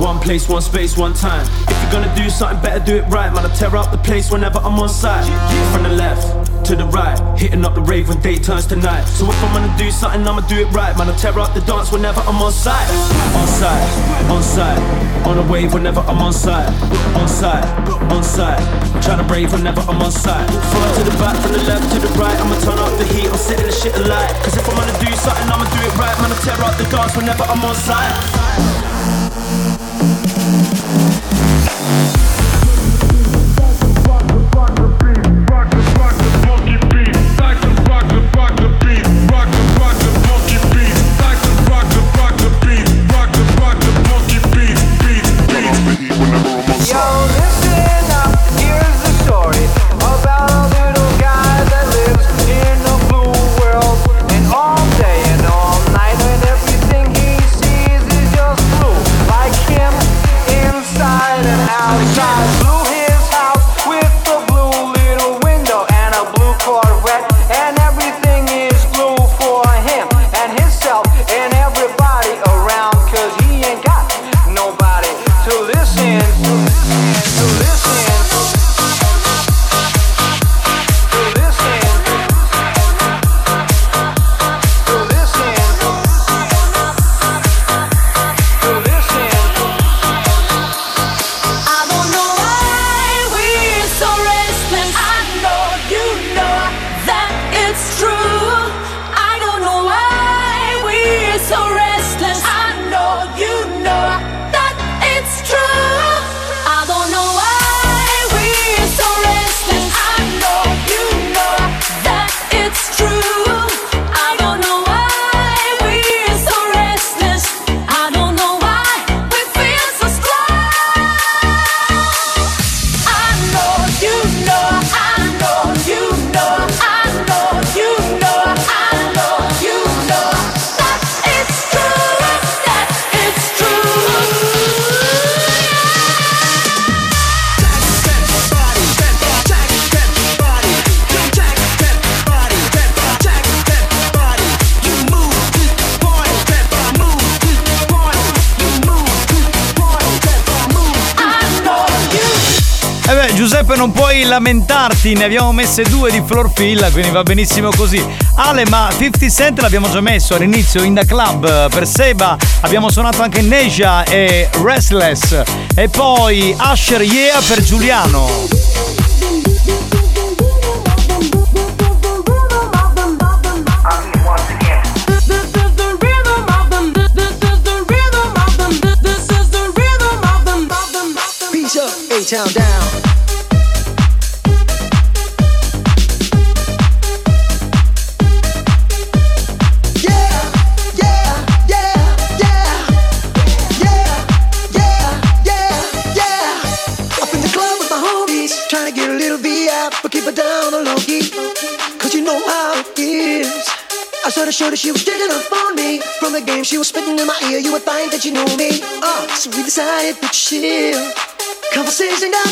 One place, one space, one time. If you're gonna do something, better do it right. Man, I tear up the place whenever I'm on site. From the left to the right, hitting up the rave when day turns to night. So if I'm gonna do something, I'ma do it right. Man, I tear up the dance whenever I'm on site. On site, on site, on a wave whenever I'm on site. On site, on site, trying to brave whenever I'm on site. Front to the back, from the left to the right, I'ma turn up the heat, I'm setting the shit alight. Cause if I'm gonna do something, I'ma do it right. Man, I tear up the dance whenever I'm on site. Bye. Lamentarti, ne abbiamo messe due di Florfilla, quindi va benissimo così. Ale, ma 50 Cent l'abbiamo già messo all'inizio in The Club. Per Seba abbiamo suonato anche Neja e Restless. E poi Asher Yeah per Giuliano. A-Town down. My ear, you would find that you knew me. Uh, so we decided to chill. Conversation got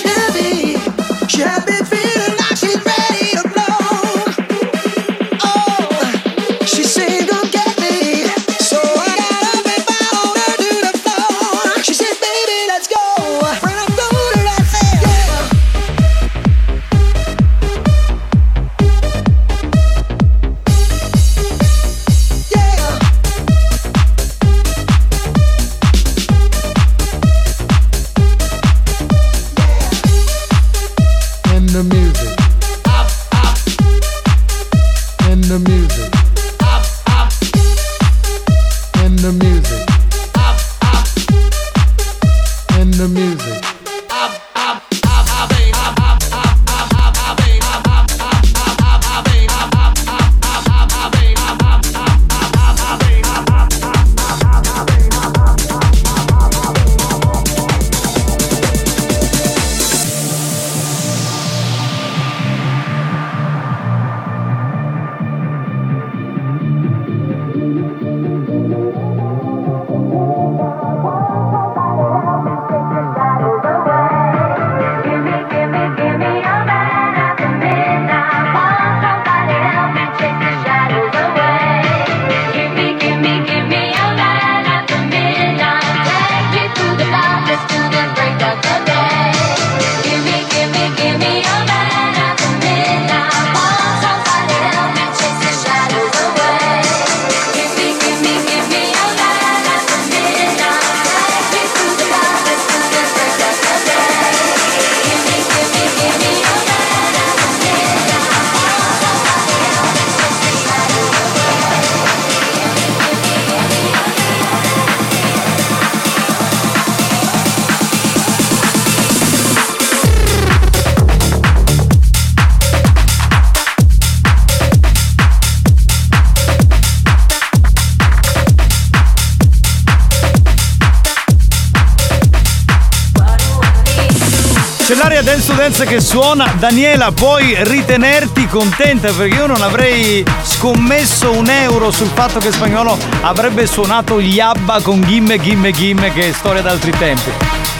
suona. Daniela, puoi ritenerti contenta perché io non avrei scommesso un euro sul fatto che spagnolo avrebbe suonato gli Abba con Gimme Gimme Gimme che è storia d'altri tempi.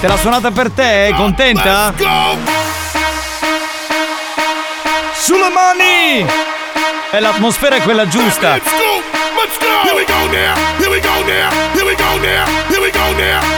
Te l'ha suonata per te? Contenta? Sulle mani! E l'atmosfera è quella giusta. Let's go. We go now. Here we go now. Here we go now. Here we go now. Here we go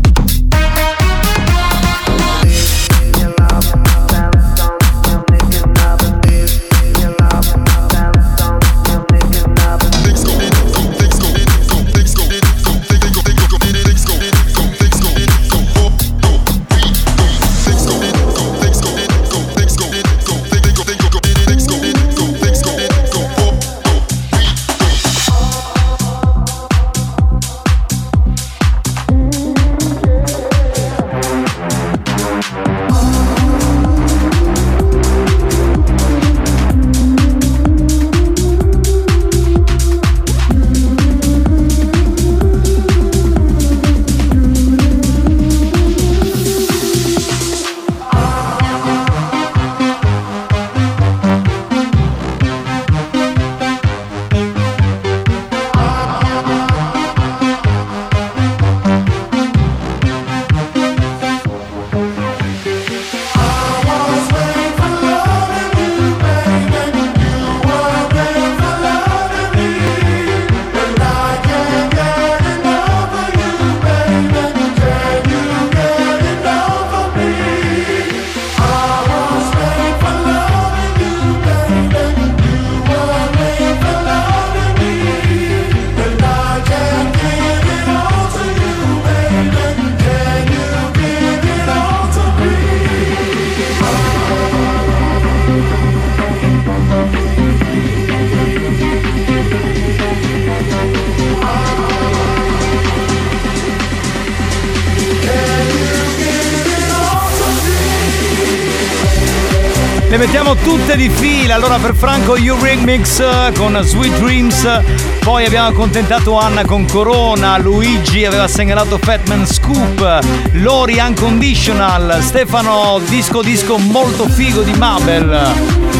Allora per Franco Remix eh, con Sweet Dreams. Poi abbiamo accontentato Anna con Corona. Luigi aveva segnalato Fatman Scoop. Lori Unconditional. Stefano disco disco molto figo di Mabel.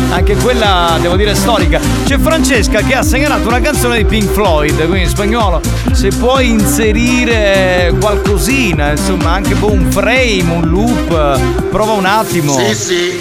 Anche quella devo dire storica. C'è Francesca che ha segnalato una canzone di Pink Floyd, quindi in spagnolo. Se puoi inserire qualcosina, insomma, anche boh, un frame, un loop, prova un attimo. Sì, sì.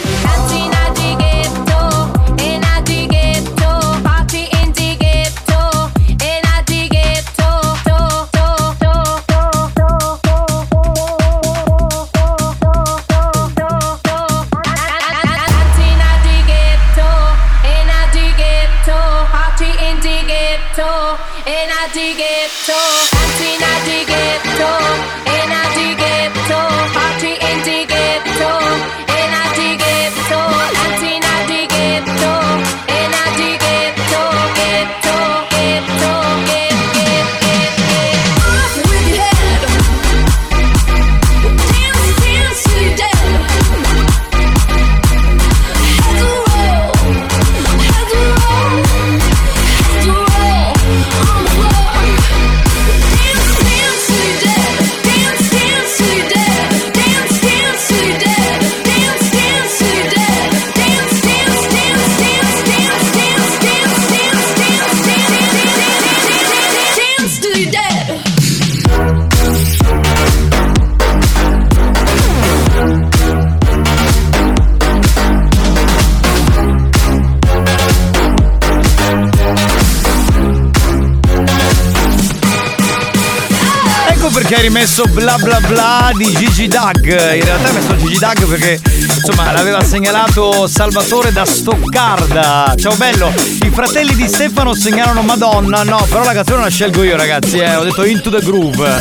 Rimesso bla bla bla di Gigi Dag. In realtà hai messo Gigi Dag perché insomma l'aveva segnalato Salvatore da Stoccarda. Ciao bello, i fratelli di Stefano segnalano Madonna. No, però la canzone la scelgo io, ragazzi. Eh. Ho detto Into the Groove.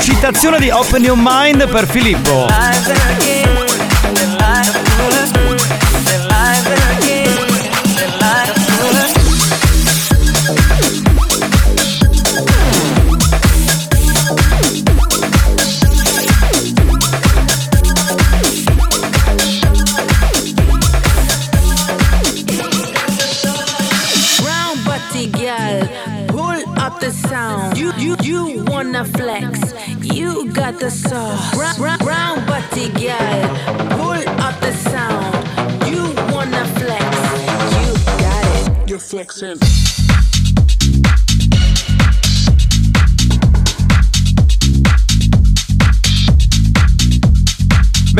Citazione di Open Your Mind per Filippo.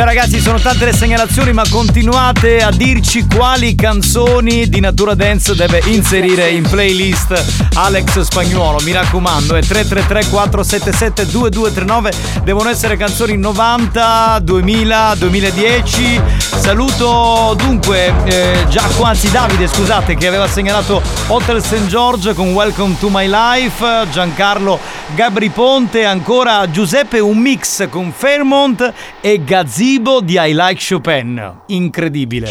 Ragazzi sono tante le segnalazioni ma continuate a dirci quali canzoni di Natura Dance deve inserire in playlist Alex Spagnuolo. Mi raccomando è 333 477 2239 devono essere canzoni 90 2000 2010 saluto dunque eh, Giacomo anzi Davide scusate che aveva segnalato Hotel St. George con Welcome to My Life Giancarlo Gabri Ponte ancora Giuseppe un mix con Fairmont e Gazzibo di I Like Chopin incredibile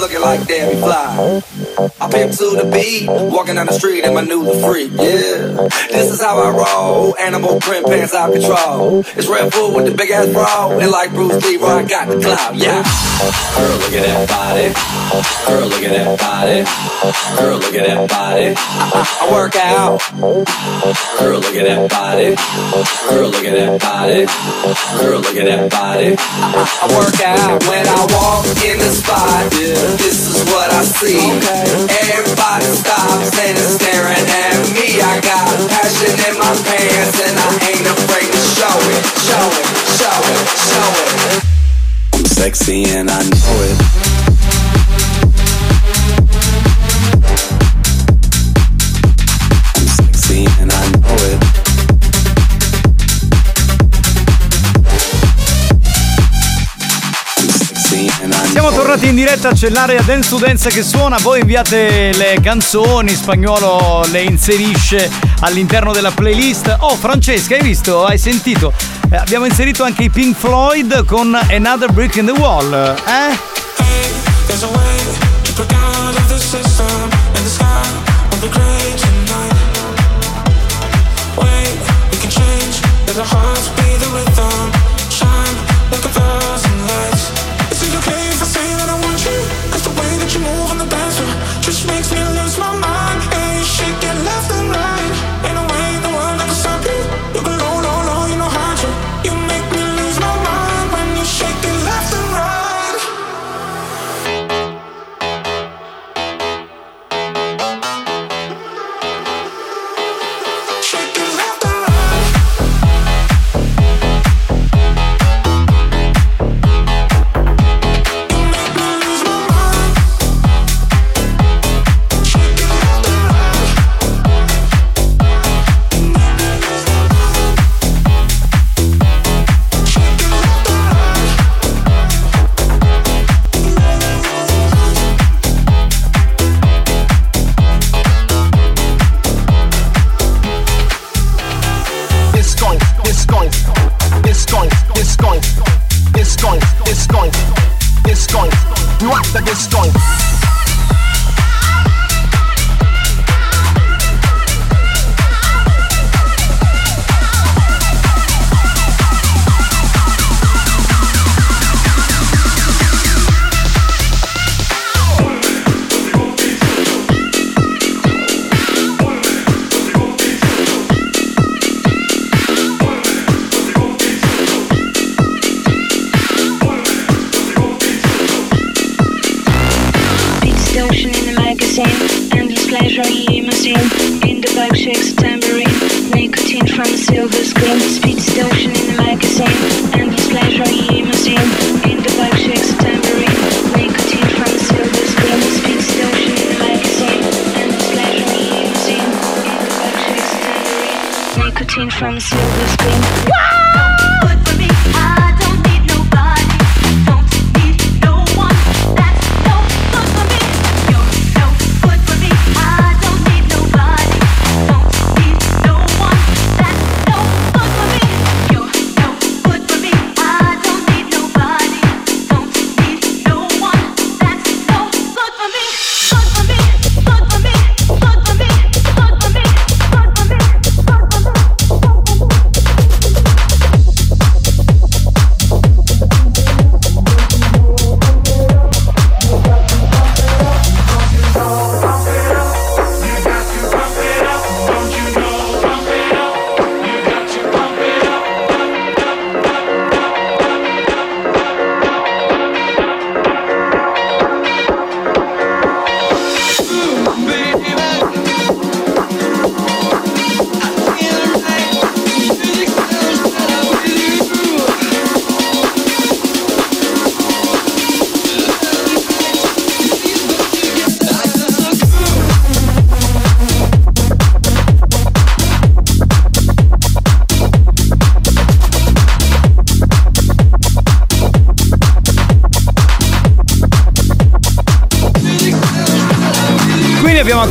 looking like Debbie Fly rhyme to the beat. Walking down the street in my new freak, yeah. This is how I roll. Animal print pants out control. It's Red Bull with the big ass bra. And like Bruce Lee, I got the clout, yeah. Girl, look at that body. Girl, look at that body. Girl, look at that body. I, I, I work out. Girl, look at that body. Girl, look at that body. Girl, look at that body. I, I, I work out when I walk in the spot. This is what I see. Everybody stops and staring at me. I got passion in my pants and I ain't afraid to show it, show it, show it, show it. I'm sexy and I know it. I'm sexy and I know it. Siamo tornati in diretta, c'è l'area Dance to Dance che suona, voi inviate le canzoni, spagnolo le inserisce all'interno della playlist. Oh Francesca, hai visto? Hai sentito? Eh, abbiamo inserito anche i Pink Floyd con Another Brick in the Wall, eh? There's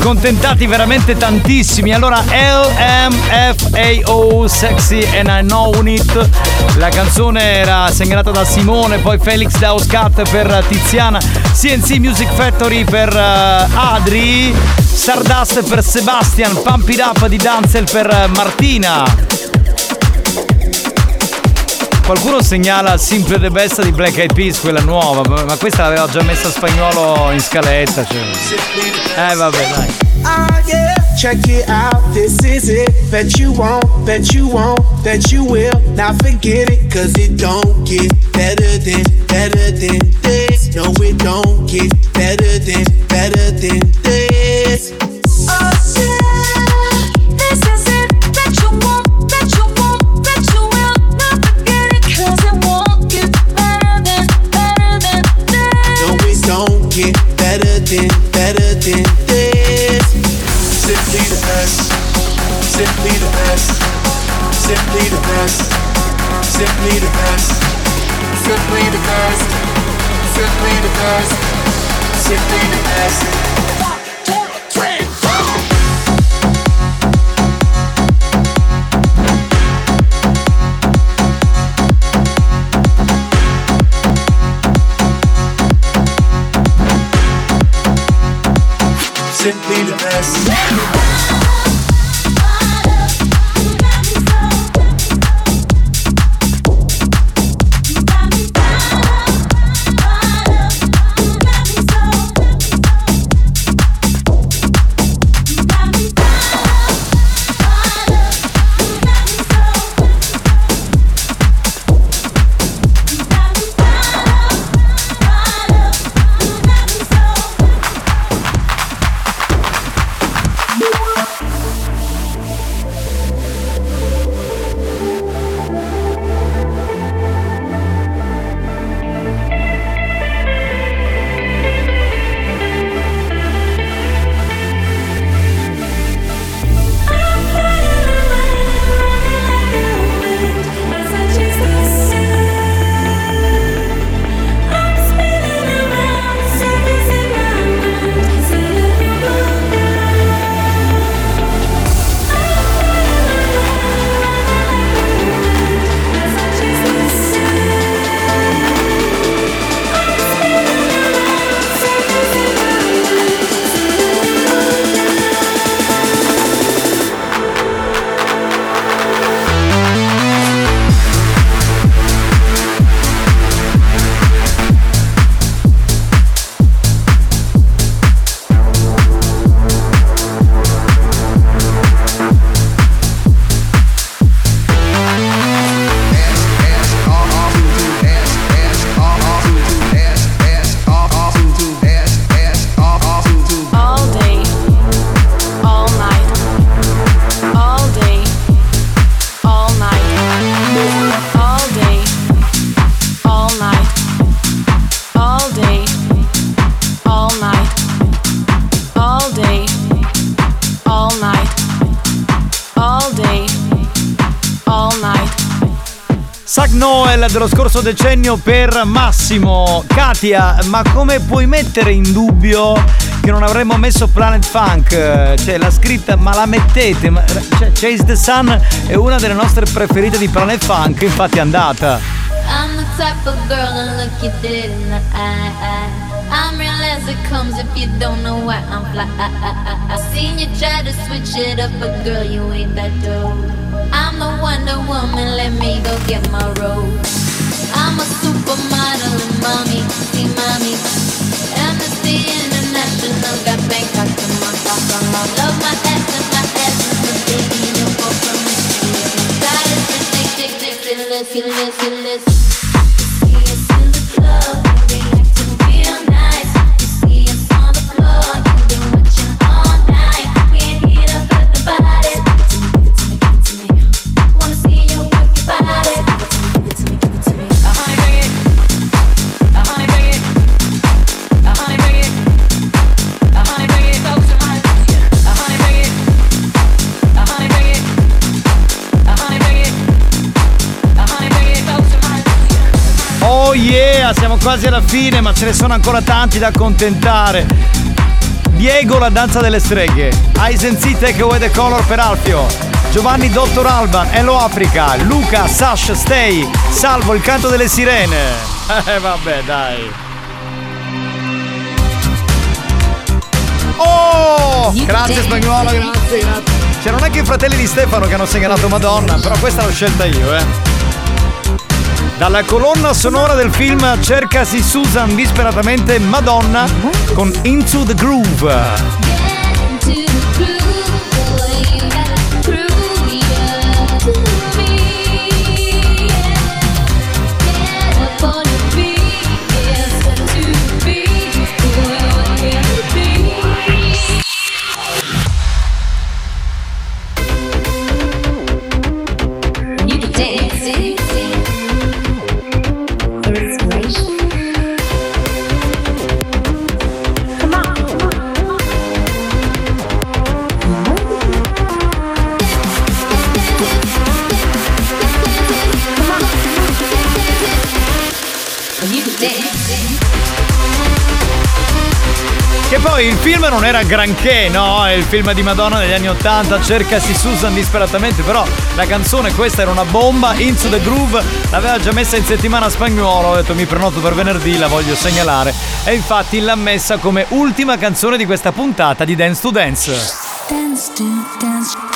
accontentati veramente tantissimi. Allora, LMFAO Sexy and I Know It. La canzone era segnalata da Simone, poi Felix Dauscat per Tiziana, CNC Music Factory per eh, Adri, Stardust per Sebastian, Pump It Up di Danzel per Martina. Qualcuno segnala Simple the Best di Black Eyed Peas, quella nuova, ma questa l'aveva già messa spagnolo in scaletta. Cioè. Eh vabbè, dai. Ah yeah, check it out, this is it. Bet you won't, bet you won't, bet you will. Now forget it, cause it don't get better than, better than this. No, it don't get better than, better than this. Than, better than this. Simply the best. Simply the best. Simply the best. Simply the best. Simply the best. Simply the best. Simply the best. Decennio per Massimo. Katia, ma come puoi mettere in dubbio che non avremmo messo Planet Funk? Cioè, la scritta, ma la mettete? Ma- cioè, Chase the Sun è una delle nostre preferite di Planet Funk, infatti è andata. I'm the type of girl to look you dead in the eye. I'm real as it comes if you don't know why I'm fly. I seen you try to switch it up, but girl, you ain't that dope. I'm the Wonder Woman, let me go get my robe. A and see mommy. Amnesty International got Bangkok to. Love my and my the baby, from. God is ridiculous, ridiculous, ridiculous. Quasi alla fine, ma ce ne sono ancora tanti da accontentare. Diego la danza delle streghe. Aisenzi Take Away the Color per Alfio. Giovanni Dottor Alban, Hello Africa. Luca, Sash, Stay. Salvo il canto delle sirene. Eh vabbè dai. Oh! Grazie spagnolo, grazie, grazie. Cioè non è che i fratelli di Stefano che hanno segnalato Madonna, però questa l'ho scelta io, eh. Dalla colonna sonora del film Cercasi Susan disperatamente Madonna con Into the Groove. Non era granché, no? È il film di Madonna degli anni 80, cercasi Susan disperatamente, però la canzone questa era una bomba, Into the Groove, l'aveva già messa in settimana spagnolo, ho detto mi prenoto per venerdì, la voglio segnalare. E infatti l'ha messa come ultima canzone di questa puntata di Dance to Dance. Dance to dance.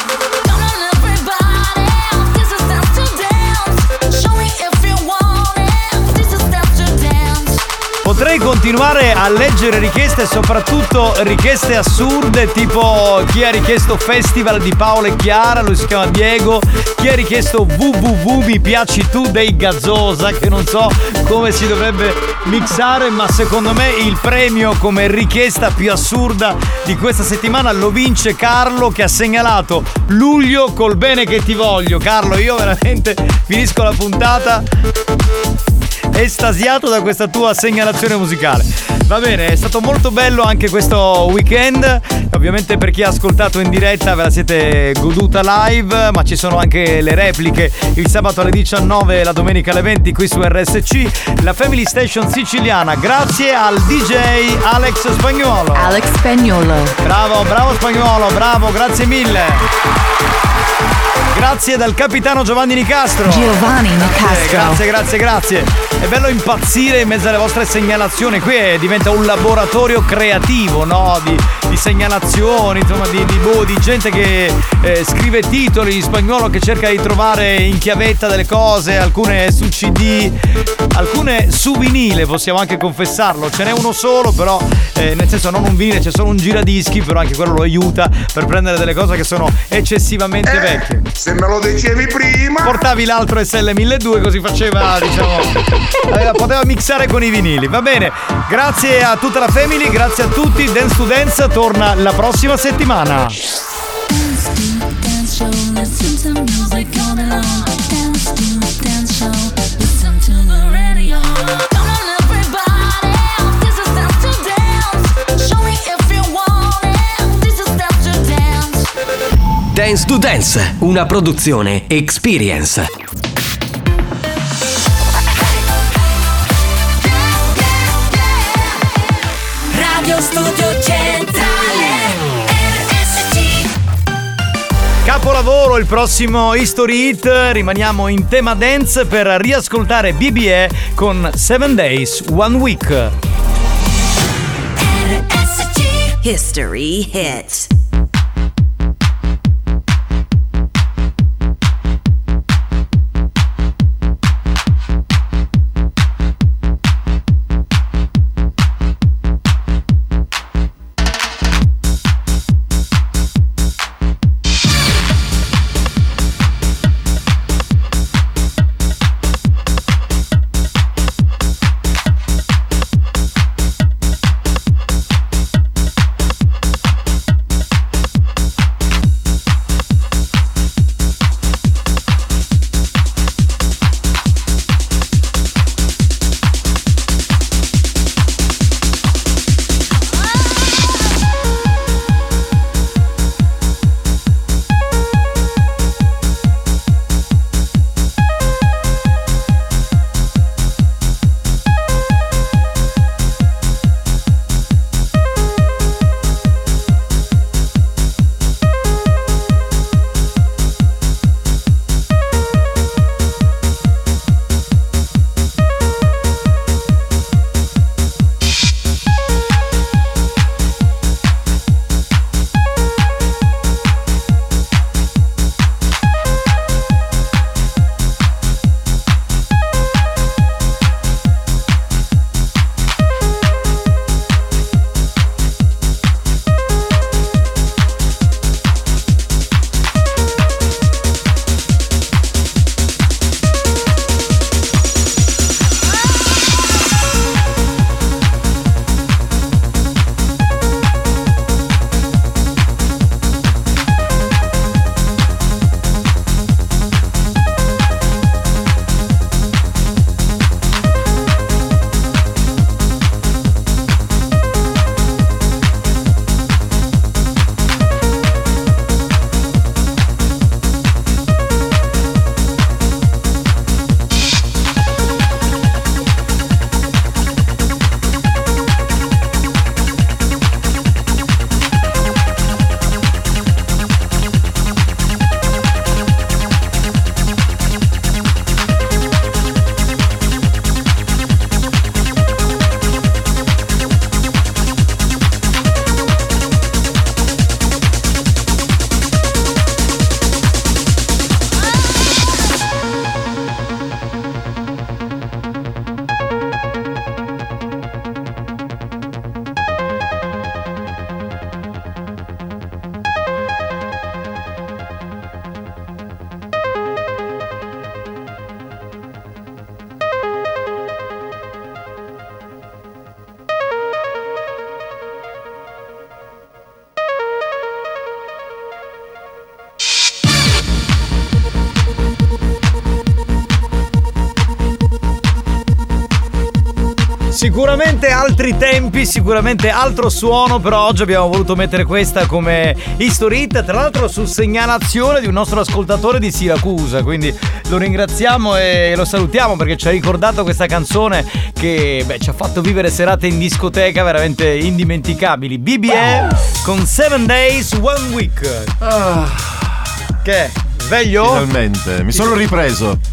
Potrei continuare a leggere richieste, soprattutto richieste assurde, tipo chi ha richiesto Festival di Paolo e Chiara, lui si chiama Diego, chi ha richiesto www mi piaci tu dei Gazzosa, che non so come si dovrebbe mixare, ma secondo me il premio come richiesta più assurda di questa settimana lo vince Carlo che ha segnalato luglio col bene che ti voglio. Carlo, io veramente finisco la puntata estasiato da questa tua segnalazione musicale. Va bene, è stato molto bello anche questo weekend. Ovviamente per chi ha ascoltato in diretta ve la siete goduta live, ma ci sono anche le repliche il sabato alle 19 e la domenica alle 20 qui su RSC, la Family Station siciliana. Grazie al DJ Alex Spagnuolo. Alex Spagnolo. Bravo, bravo Spagnuolo, bravo, grazie mille. Grazie dal capitano Giovanni Nicastro. Giovanni Nicastro. Grazie, grazie, grazie. È bello impazzire in mezzo alle vostre segnalazioni. Qui è- diventa un laboratorio creativo, no? Di, di segnalazioni, insomma, di, di, boh, di gente che eh, scrive titoli in spagnolo che cerca di trovare in chiavetta delle cose, alcune su CD, alcune su vinile, possiamo anche confessarlo. Ce n'è uno solo, però, eh, nel senso non un vinile, c'è solo un giradischi, però anche quello lo aiuta per prendere delle cose che sono eccessivamente vecchie. Se me lo dicevi prima. Portavi l'altro SL1200 così faceva, diciamo, aveva- poteva mixare con i vinili. Va bene, grazie a tutta la family, grazie a tutti. Dance to Dance torna la prossima settimana. Dance. To Dance, una produzione Experience. Radio Studio Centrale RSC Capolavoro il prossimo History Hit. Rimaniamo in tema dance per riascoltare BBE con 7 Days, One Week. History hits. Sicuramente altri tempi, sicuramente altro suono, però oggi abbiamo voluto mettere questa come history hit, tra l'altro su segnalazione di un nostro ascoltatore di Siracusa, quindi lo ringraziamo e lo salutiamo perché ci ha ricordato questa canzone che beh, ci ha fatto vivere serate in discoteca veramente indimenticabili. BBE con 7 Days, One Week. Che? Sveglio? Finalmente, mi sono ripreso.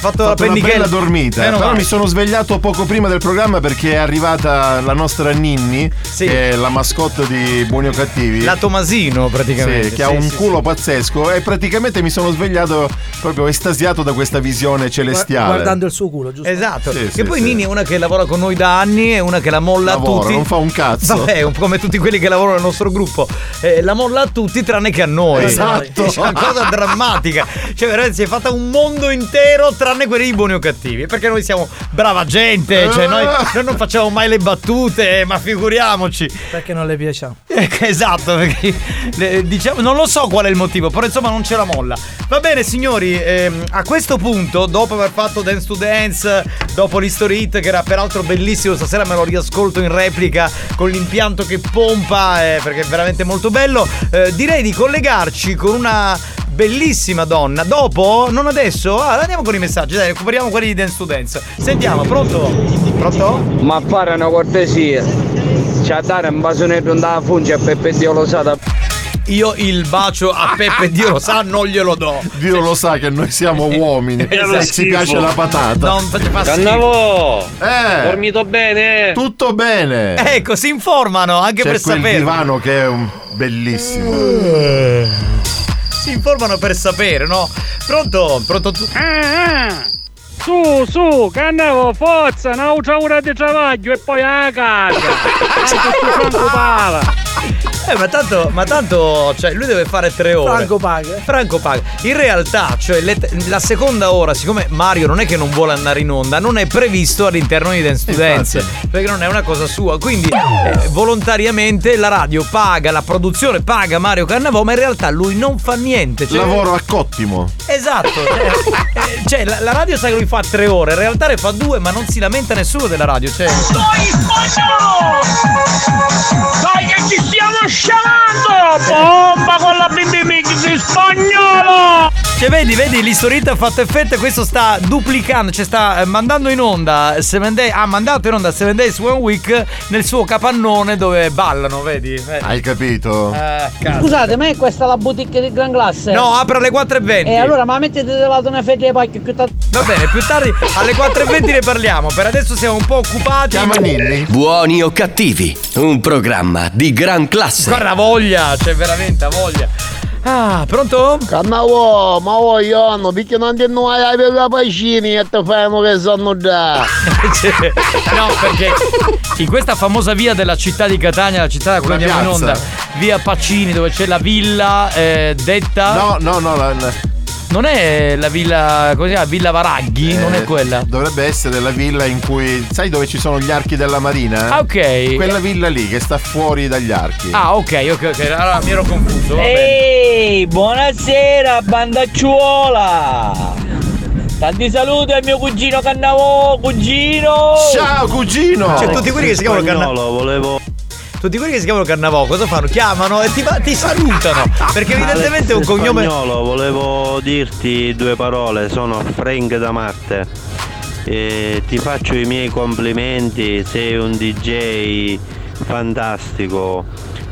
Fatto Ho la fatto una pennichella? bella dormita, Meno però male. mi sono svegliato poco prima del programma perché è arrivata la nostra Ninni, che è la mascotte di Buoni o Cattivi. La Tomasino praticamente. Sì, che ha Sì, un sì, culo pazzesco e praticamente mi sono svegliato proprio estasiato da questa visione celestiale. Guardando il suo culo, giusto? Esatto. Sì, che sì, poi sì. Nini è una che lavora con noi da anni, è una che la molla Lavora, a tutti. non fa un cazzo. Vabbè, un po' come tutti quelli che lavorano nel nostro gruppo. Eh, la molla a tutti tranne che a noi. Esatto. C'è una cosa drammatica. Cioè, veramente si è fatta un mondo intero tranne quelli di buoni o cattivi. Perché noi siamo brava gente. Cioè, noi, noi non facciamo mai le battute, ma figuriamoci. Perché non le piacciamo? Esatto, perché le- diciamo, non lo so qual è il motivo, però insomma non ce la molla. Va bene signori, ehm, a questo punto, dopo aver fatto Dance to Dance, dopo l'History Hit che era peraltro bellissimo, stasera me lo riascolto in replica con l'impianto che pompa, eh, perché è veramente molto bello, eh, direi di collegarci con una bellissima donna. Dopo, non adesso, ah, andiamo con i messaggi, dai, recuperiamo quelli di Dance to Dance. Sentiamo, pronto? Pronto? Ma fare una cortesia. C'è dare un basonetto da funge a Peppe Dio lo sa da. Io il bacio a Peppe, Dio lo sa, non glielo do. Dio lo sa che noi siamo uomini Esatto. e ci piace la patata. Non fa. Cannavo! Eh! Dormito bene? Tutto bene! Ecco, si informano anche C'è per quel sapere. divano che è un bellissimo. Si informano per sapere, no? Pronto? Pronto tu? Su, su, cannavo, forza, un'altra ora di travaglio e poi a casa. Anche tu Franco Pala. Eh, ma tanto, ma tanto, cioè, lui deve fare tre ore. Franco paga. Franco paga. In realtà, cioè, le- la seconda ora, siccome Mario non è che non vuole andare in onda, non è previsto all'interno di Dance to Dance. Perché non è una cosa sua. Quindi, eh, volontariamente la radio paga, la produzione paga Mario Cannavò, ma in realtà lui non fa niente. Cioè, Lavoro a cottimo. Esatto, cioè, eh, cioè, la, la radio sa che lui fa tre ore, in realtà ne fa due, ma non si lamenta nessuno della radio. Cioè. Dai che ci stiamo scialando! Bomba con la BB Mix in spagnolo! Cioè, vedi, vedi, l'istorita ha fatto effetto e questo sta duplicando, cioè sta eh, mandando in onda Seven Days, ha mandato in onda Seven Days One Week nel suo capannone dove ballano, vedi? vedi? Hai capito? Eh. Scusate, ma è questa la boutique di Gran Classe? No, apre alle 4.20. E allora, ma mettete di lato una fetta di pacchio più tardi. Va bene, più tardi alle 4.20 ne parliamo. Per adesso siamo un po' occupati. Buoni o cattivi, un programma di gran classe. Guarda voglia, c'è veramente voglia. Ah, pronto? Cannavo, ma voglio hanno, perché non ti noi hai per la pacini e te fanno che sono già. No, perché in questa famosa via della città di Catania, la città da cui andiamo in onda, via Pacini, dove c'è la villa eh, detta. No, no, no, la- la- Non è la villa. Come si chiama? Villa Varaghi? non è eh, quella. Dovrebbe essere la villa in cui. Sai dove ci sono gli archi della marina? Ah, ok. Quella villa lì che sta fuori dagli archi. Ah, ok, ok, ok. Allora mi ero confuso. va bene. Ehi, buonasera, bandacciuola! Tanti saluti al mio cugino Cannavo, cugino! Ciao cugino! Cioè, tutti quelli che si chiamano Cannavò. volevo. Tutti quelli che si chiamano Cannavò, cosa fanno? Chiamano e ti, ti salutano. Perché evidentemente è un cognome. Spagnolo, volevo dirti due parole, sono Frank da Marte. E ti faccio i miei complimenti, sei un DJ fantastico,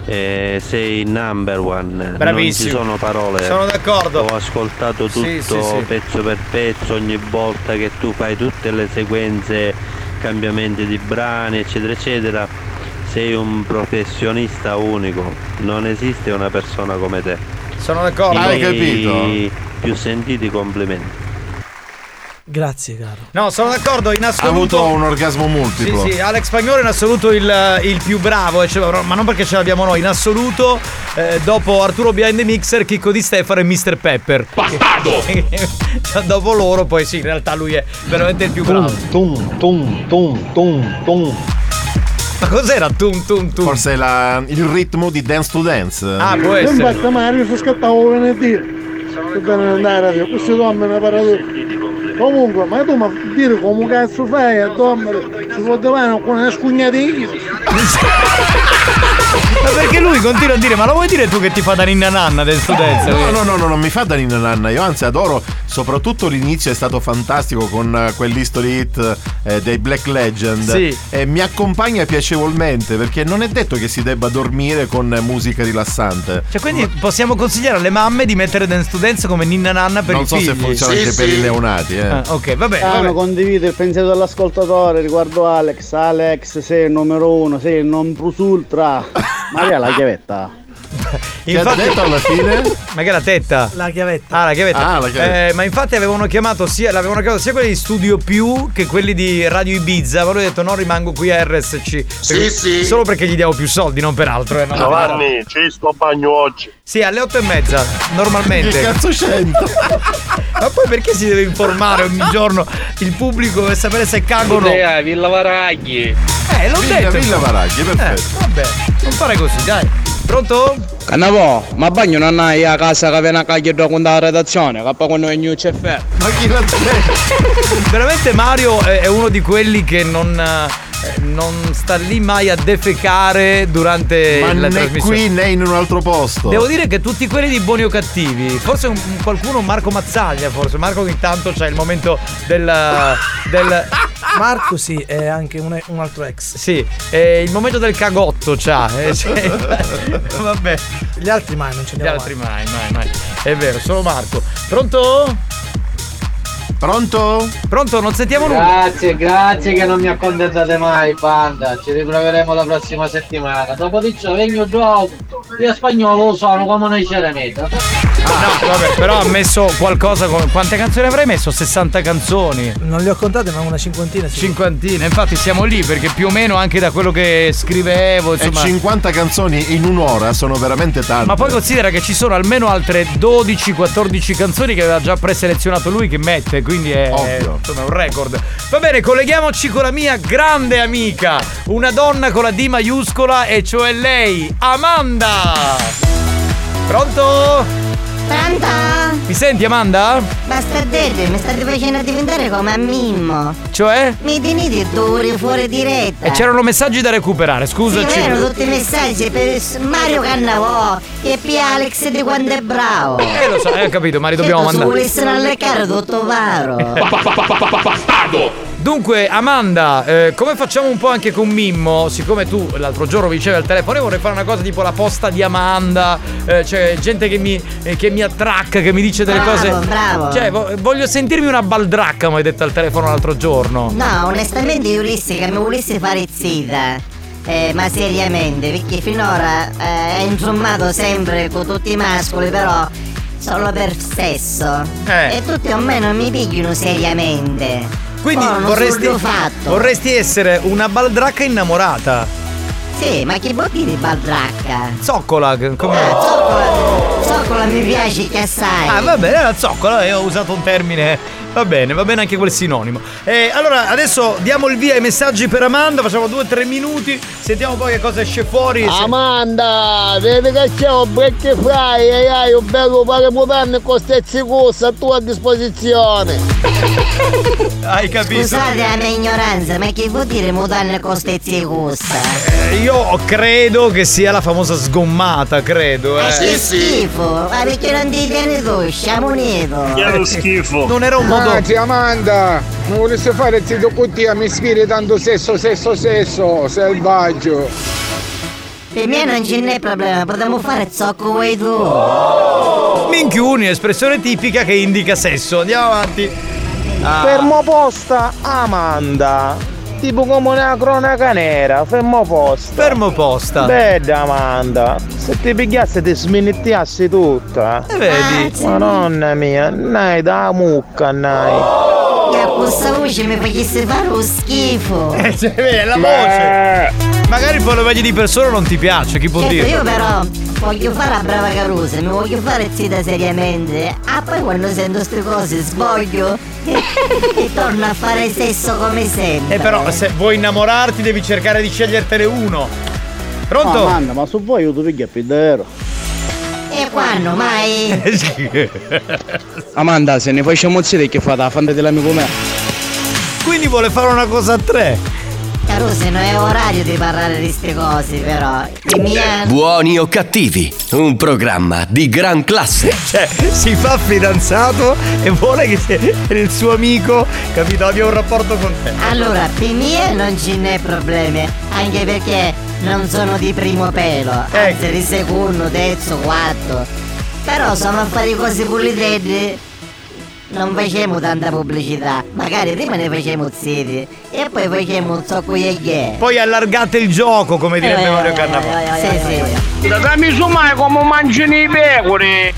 eh, sei number one. Bravissimo. Non ci sono parole. Sono d'accordo. Ho ascoltato tutto Sì, sì, sì. pezzo per pezzo ogni volta che tu fai tutte le sequenze, cambiamenti di brani, eccetera, eccetera. Sei un professionista unico, non esiste una persona come te. Sono d'accordo. I miei Più sentiti complimenti. Grazie, caro. No, sono d'accordo, in Ha assoluto. avuto un orgasmo multiplo. Sì, sì, Alex Spagnolo in assoluto il, il più bravo, eh, cioè, ma non perché ce l'abbiamo noi, in assoluto, eh, dopo Arturo Behind the Mixer, Chicco di Stefano e Mr. Pepper. Bastardo! dopo loro, poi sì, in realtà lui è veramente il più bravo. Tum, tum, tum, tum, tum. Ma cos'era tum tum tum? Forse è la- il ritmo di Dance to Dance. Ah, può Non essere. basta Mario, si scattavo venerdì. Che bene andare, radio, questo dorme una parata. Comunque, ma tu mi dire come cazzo fai a dormire? Si può trovare con una scugnatino? Ma perché lui continua a dire, ma lo vuoi dire tu che ti fa da ninna nanna del studenza? No, no, no, no, non mi fa da ninna nanna. Io anzi adoro, soprattutto l'inizio è stato fantastico con eh, quell'history hit eh, dei Black Legend. Sì. E mi accompagna piacevolmente perché non è detto che si debba dormire con musica rilassante. Cioè, quindi possiamo consigliare alle mamme di mettere Dance to Dance come ninna nanna per non i so figli. se funziona anche per i neonati, eh. Ah, ok, vabbè. Ah, vabbè. condivido il pensiero dell'ascoltatore riguardo Alex. Alex, sei il numero uno, sei il non plus ultra. Maria la chiavetta. Che ha detto alla fine? Ma che è la tetta? La chiavetta. Ah, la chiavetta. Ah, la chiavetta. Eh, ma infatti avevano chiamato sia, l'avevano chiamato sia quelli di Studio Più che quelli di Radio Ibiza. Ma lui ha detto no, rimango qui a RSC. Perché- sì. Solo perché gli diamo più soldi, non per altro. Eh, no, Giovanni, ci sto bagno oggi. Sì, alle otto e mezza, normalmente. Che cazzo c'entra? Ma poi perché si deve informare ogni giorno il pubblico per sapere se cagano? Idea, Villa Varaghi. Eh, l'ho Villa- detto. Villa Varaghi, perfetto. Eh, vabbè, non fare così, dai. Pronto? Cannavò, ma bagno non hai a casa che viene a cagliare con la redazione, che poi quando è new c'è fe. Ma chi l'ha Veramente Mario è uno di quelli che non, non sta lì mai a defecare durante Ma la né trasmissione. qui né in un altro posto. Devo dire che tutti quelli di buoni o cattivi, forse un- qualcuno, Marco Mazzaglia, forse. Marco ogni tanto c'è il momento del. del Marco sì, è anche un, un altro ex. sì, eh, il momento del cagotto c'ha. eh, cioè- vabbè. Gli altri mai non ce Gli ne altri mai, mai, mai. È vero, solo Marco. Pronto? Pronto? Pronto, non sentiamo nulla. Grazie, grazie che non mi accontentate mai, banda. Ci riproveremo la prossima settimana. Dopo di ciò, vengo gioco. Io spagnolo lo sono come una ceremeta. Ah, no, vabbè, però ha messo qualcosa come. Quante canzoni avrei messo? 60 canzoni. Non le ho contate, ma una cinquantina. Cinquantina, infatti siamo lì perché più o meno anche da quello che scrivevo, E insomma. 50 canzoni in un'ora sono veramente tante. Ma poi considera che ci sono almeno altre 12-14 canzoni che aveva già preselezionato lui che mette, quindi è, Ovvio. insomma, un record. Va bene, colleghiamoci con la mia grande amica, una donna con la D maiuscola e cioè lei, Amanda. Pronto? Pronto? Mi senti Amanda? Basta dire, mi state facendo diventare come a Mimmo. Cioè? Mi tenete due fuori diretta. E c'erano messaggi da recuperare, Sì, scusaci. erano tutti messaggi per Mario Cannavò e P. Alex di quando è bravo. Eh lo so, eh, ho capito, ma li dobbiamo Certo, Se mandare. volessero alleccare tutto varo. Dunque, Amanda, eh, come facciamo un po' anche con Mimmo? Siccome tu l'altro giorno mi dicevi al telefono, io vorrei fare una cosa tipo la posta di Amanda, eh, cioè gente che mi, eh, che mi attracca, che mi dice delle Bravo, cose. bravo. Cioè, vo- voglio sentirmi una baldracca, mi hai detto al telefono l'altro giorno. No, onestamente io volessi che mi volessi fare zitta. Eh, ma seriamente, perché finora eh, è insommato sempre con tutti i mascoli, però solo per sesso. Eh. E tutti o meno mi pigliano seriamente. Quindi non vorresti, vorresti essere una baldracca innamorata. Sì, ma che vuol dire baldracca? Zoccola, come. Ah, zoccola, zoccola mi piace che assai. Ah, va bene, la zoccola, io ho usato un termine. Va bene, va bene anche quel sinonimo. Eh, allora, adesso diamo il via ai messaggi per Amanda, facciamo due o tre minuti, sentiamo poi che cosa esce fuori. Amanda, vedi che c'è un break fry e hai un bello pare mutande con stezzi corsi a tua disposizione. Hai capito? Scusate la mia ignoranza, ma che vuol dire mutanne con stezzi cussa? Eh, io credo che sia la famosa sgommata, credo. Ma Eh. che schifo! Ma perché non ti tieni tu, siamo unito! Non era un modo. Madre Amanda, non volessi fare zitto con te, mi sfidi tanto sesso, sesso, sesso, selvaggio. Per me non ce n'è problema, potremmo fare zocco vuoi tu! Minchiuni, espressione tipica che indica sesso. Andiamo avanti. Ah. Fermo posta Amanda, tipo come una cronaca nera, fermo posta. Fermo posta. Bella Amanda, se ti pigliassi ti sminettiassi tutta. E vedi? Madonna mia, nai da mucca, nai. Che a questa voce mi facesse fare lo schifo! Eh, cioè, vedi, la voce. Magari poi lo vedi di persona non ti piace, chi può Certo, dire? io però voglio fare la brava carusa, mi voglio fare zitta seriamente. Ah, poi quando sento queste cose svoglio e, torno a fare sesso come sempre. E però se vuoi innamorarti devi cercare di scegliertene uno. Pronto? Amanda, ma su voi io ti piglia più davvero. E qua fanno mai? Amanda, se ne facciamo zitto che fa la fanta dell'amico me. Quindi vuole fare una cosa a tre. Caruso, non è orario di parlare di ste cose, però. Mia... Buoni o cattivi, un programma di gran classe. Cioè, si fa fidanzato e vuole che il suo amico, capito, abbia un rapporto con te. Allora, per me non ce n'è problemi, anche perché non sono di primo pelo, anzi di secondo, terzo, quarto. Però sono affari così pulitretti. Non facciamo tanta pubblicità, magari prima ne facciamo ziti e poi facciamo un zocco e che. Poi allargate il gioco, come direbbe Eh, Mario eh, Cannavale. Sì, sì. Dammi su mai come mangiano i pecore.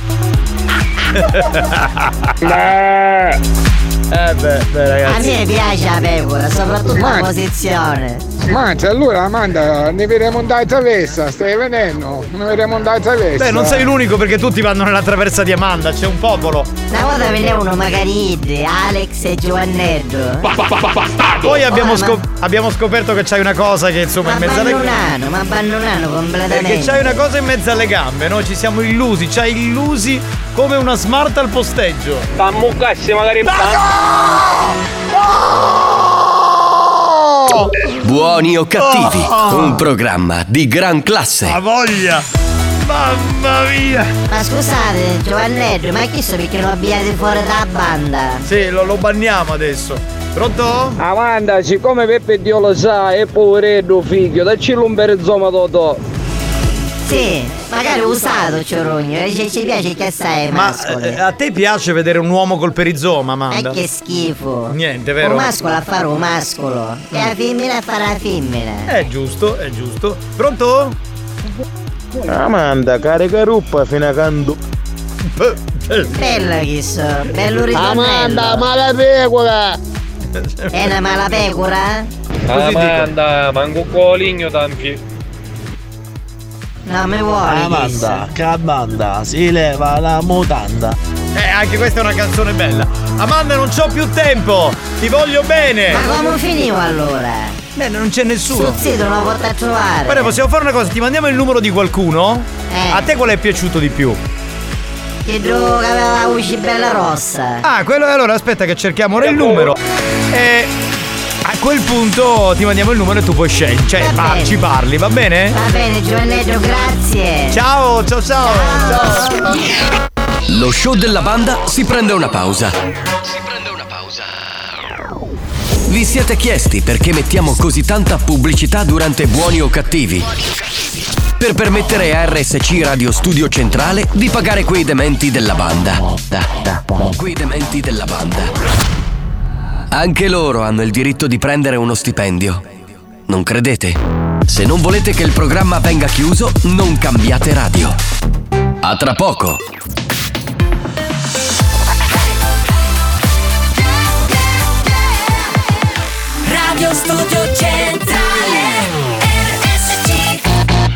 Eh beh, beh A ragazzi. me piace la pecora, soprattutto la posizione. Mangia, allora Amanda, ne vedremo andare a traversa, stai venendo? Ne vedremo andare a traversa. Beh, non sei l'unico perché tutti vanno nella traversa di Amanda, c'è un popolo. Una volta venivano magari Alex e Giovannello. Poi abbiamo, Oh, ma- scop- abbiamo scoperto che c'hai una cosa che insomma Ma in mezzo alle gambe. abbandonano, ma abbandonano completamente. Perché c'hai una cosa in mezzo alle gambe, noi ci siamo illusi, c'hai illusi come una smart al posteggio. Cazzo magari Buoni o cattivi, Oh. un programma di gran classe. Ha voglia! Mamma mia! Ma scusate, Giovannello, ma chi so perché lo abbiate fuori dalla banda? Sì, lo, lo banniamo adesso. Pronto? Amanda, siccome Peppe Dio lo sa, è poveretto figlio, dacci un perizoma Totò. Sì, magari usato Ciorogno, e ci, ci piace che sai i Ma eh, a te piace vedere un uomo col perizoma, Ma Amanda? che schifo. Niente, vero? Un mascolo a fare un mascolo. E la femmina a fare la femmina. È giusto, è giusto. Pronto? Amanda, carica ruppa fino a quando. Bello che so, bello ritornello. Amanda, mala pecora! È una mala pecora? Amanda, manco coligno tampi. No, mi vuole. Amanda, che Amanda, si leva la mutanda. Eh, anche questa è una canzone bella. Amanda, non c'ho più tempo! Ti voglio bene! Ma come finivo allora? Beh, non c'è nessuno. Sul sito non lo a trovare. Guarda, possiamo fare una cosa, ti mandiamo il numero di qualcuno? Eh. A te qual è piaciuto di più? Che droga aveva la voce bella rossa. Ah, quello allora aspetta che cerchiamo ora il numero. E a quel punto ti mandiamo il numero e tu puoi scegliere. Cioè, Va pa- bene. ci parli, va bene? Va bene, Giovannello, grazie. Ciao, ciao, ciao. ciao. Lo show della banda si prende una pausa. Vi siete chiesti perché mettiamo così tanta pubblicità durante buoni o cattivi? Per permettere a RSC Radio Studio Centrale di pagare quei dementi della banda. Da, da, quei dementi della banda. Anche loro hanno il diritto di prendere uno stipendio. Non credete? Se non volete che il programma venga chiuso, non cambiate radio. A tra poco. Radio Studio Centrale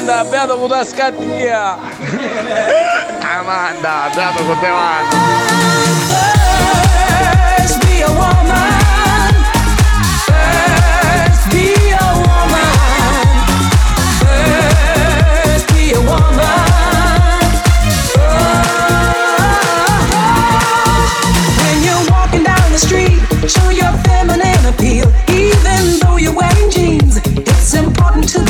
Amanda, beato con la scattia. Amanda, beato con te mano. First be a woman. First be a woman. First be a woman. Uh-huh. When you're walking down the street Show your feminine appeal. Even though you're wearing jeans It's important to be real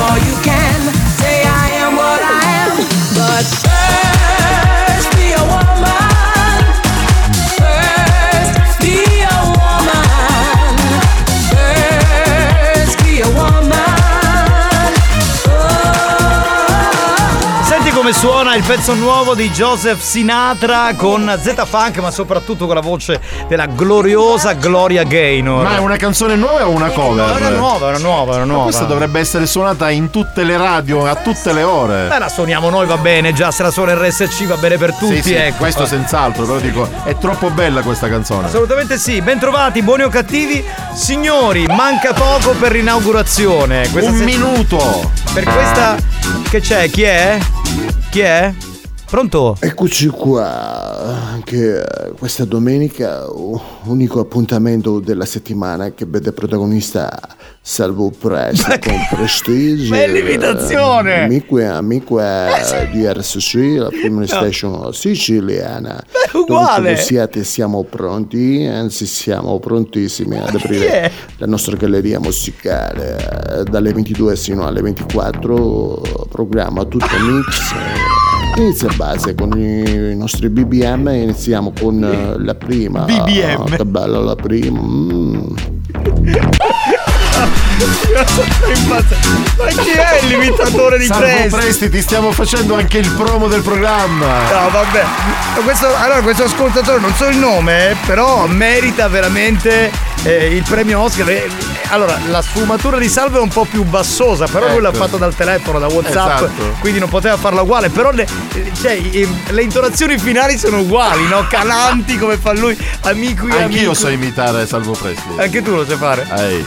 all you can, say I am what I am, but first be a woman. First be a woman. First be a woman. Senti come suona il pezzo nuovo di Joseph Sinatra con Z Funk, ma soprattutto con la voce della gloriosa Gloria Gaynor. Ma è una canzone nuova o una cover? Una nuova, una nuova, è una Ma nuova. questa dovrebbe essere suonata in tutte le radio, a tutte le ore. Beh, la suoniamo noi, va bene, già se la suona RSC va bene per tutti, sì, sì, ecco. questo senz'altro, però dico, è troppo bella questa canzone. Assolutamente sì, bentrovati, buoni o cattivi. Signori, manca poco per l'inaugurazione. Questa Un minuto! Per questa. Che c'è? Chi è? Chi è? Pronto? Eccoci qua, anche eh, questa domenica, unico appuntamento della settimana che vede protagonista Salvo Presti con Prestige. bella imitazione! Amico e amiche di RSC, la prima station siciliana. uguale! Dove siete, siamo pronti, anzi siamo prontissimi ad è? aprire la nostra galleria musicale eh, dalle 22 fino alle 24, programma tutto mix. eh, Inizia a base con i nostri BBM iniziamo con eh, la prima. BBM. Ah, che bella la prima. mm. Ma chi è l'imitatore di Salvo Presti? Presti, ti stiamo facendo anche il promo del programma. No, vabbè. Questo, allora, questo ascoltatore, non so il nome, eh, però merita veramente eh, il premio Oscar. Eh, Allora, la sfumatura di Salvo è un po' più bassosa, però lui l'ha Ecco. fatto dal telefono, da WhatsApp, Esatto. quindi non poteva farla uguale. Però le, cioè, le intonazioni finali sono uguali, no? Calanti come fa lui, amico e amico. Anch'io so imitare Salvo Presti. Anche tu lo sai fare? Ehi,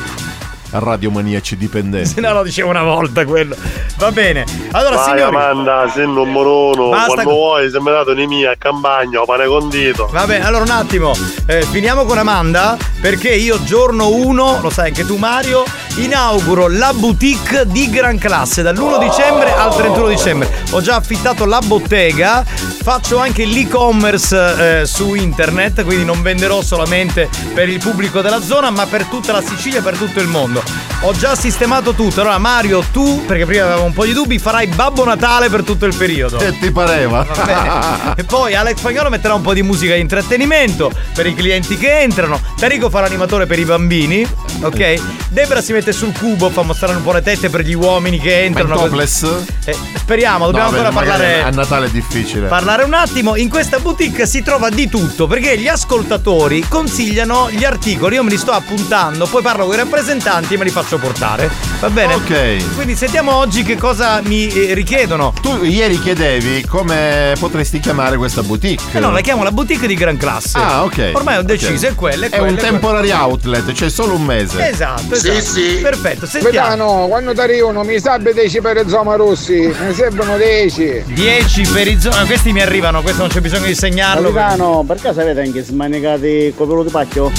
Radio Maniaci dipendenti. Se no lo dicevo una volta quello. Va bene. Allora, Vai signori. Amanda, numero uno. Basta Quando con- vuoi, sei dato in mia a campagna, pane condito. Va bene, allora un attimo, eh, finiamo con Amanda perché io giorno 1, lo sai anche tu Mario, inauguro la boutique di gran classe dall'1 dicembre al 31 dicembre. Ho già affittato la bottega, faccio anche l'e-commerce eh, su internet, quindi non venderò solamente per il pubblico della zona, ma per tutta la Sicilia e per tutto il mondo. Ho già sistemato tutto. Allora Mario, tu, perché prima avevamo un po' di dubbi, farai Babbo Natale per tutto il periodo. Che ti pareva? Va bene. E poi Alex Spagnolo metterà un po' di musica di intrattenimento per i clienti che entrano. Tarico fa l'animatore per i bambini. Ok? Debra si mette sul cubo, fa mostrare un po' le tette per gli uomini che entrano. topless? Eh, speriamo, dobbiamo No, ancora beh, magari parlare. A Natale è difficile. Parlare un attimo, in questa boutique si trova di tutto perché gli ascoltatori consigliano gli articoli, io me li sto appuntando, poi parlo con i rappresentanti e me li faccio portare. Va bene? Ok. Quindi sentiamo oggi che cosa mi eh, richiedono. Tu ieri chiedevi come potresti chiamare questa boutique. Eh no, la chiamo la boutique di gran classe. Ah, ok. Ormai ho deciso, è quella, è È quella. un è temporary outlet, cioè solo un mese. Esatto, esatto. Perfetto, sentiamo. Gaetano, quando ti arrivano mi serve 10 per Zoma Rossi, mi servono 10. 10 per i zo- ah, questi mi arrivano, questo non c'è bisogno di segnarlo. Capitano, per caso avete anche smanicati con pelo di pacchio?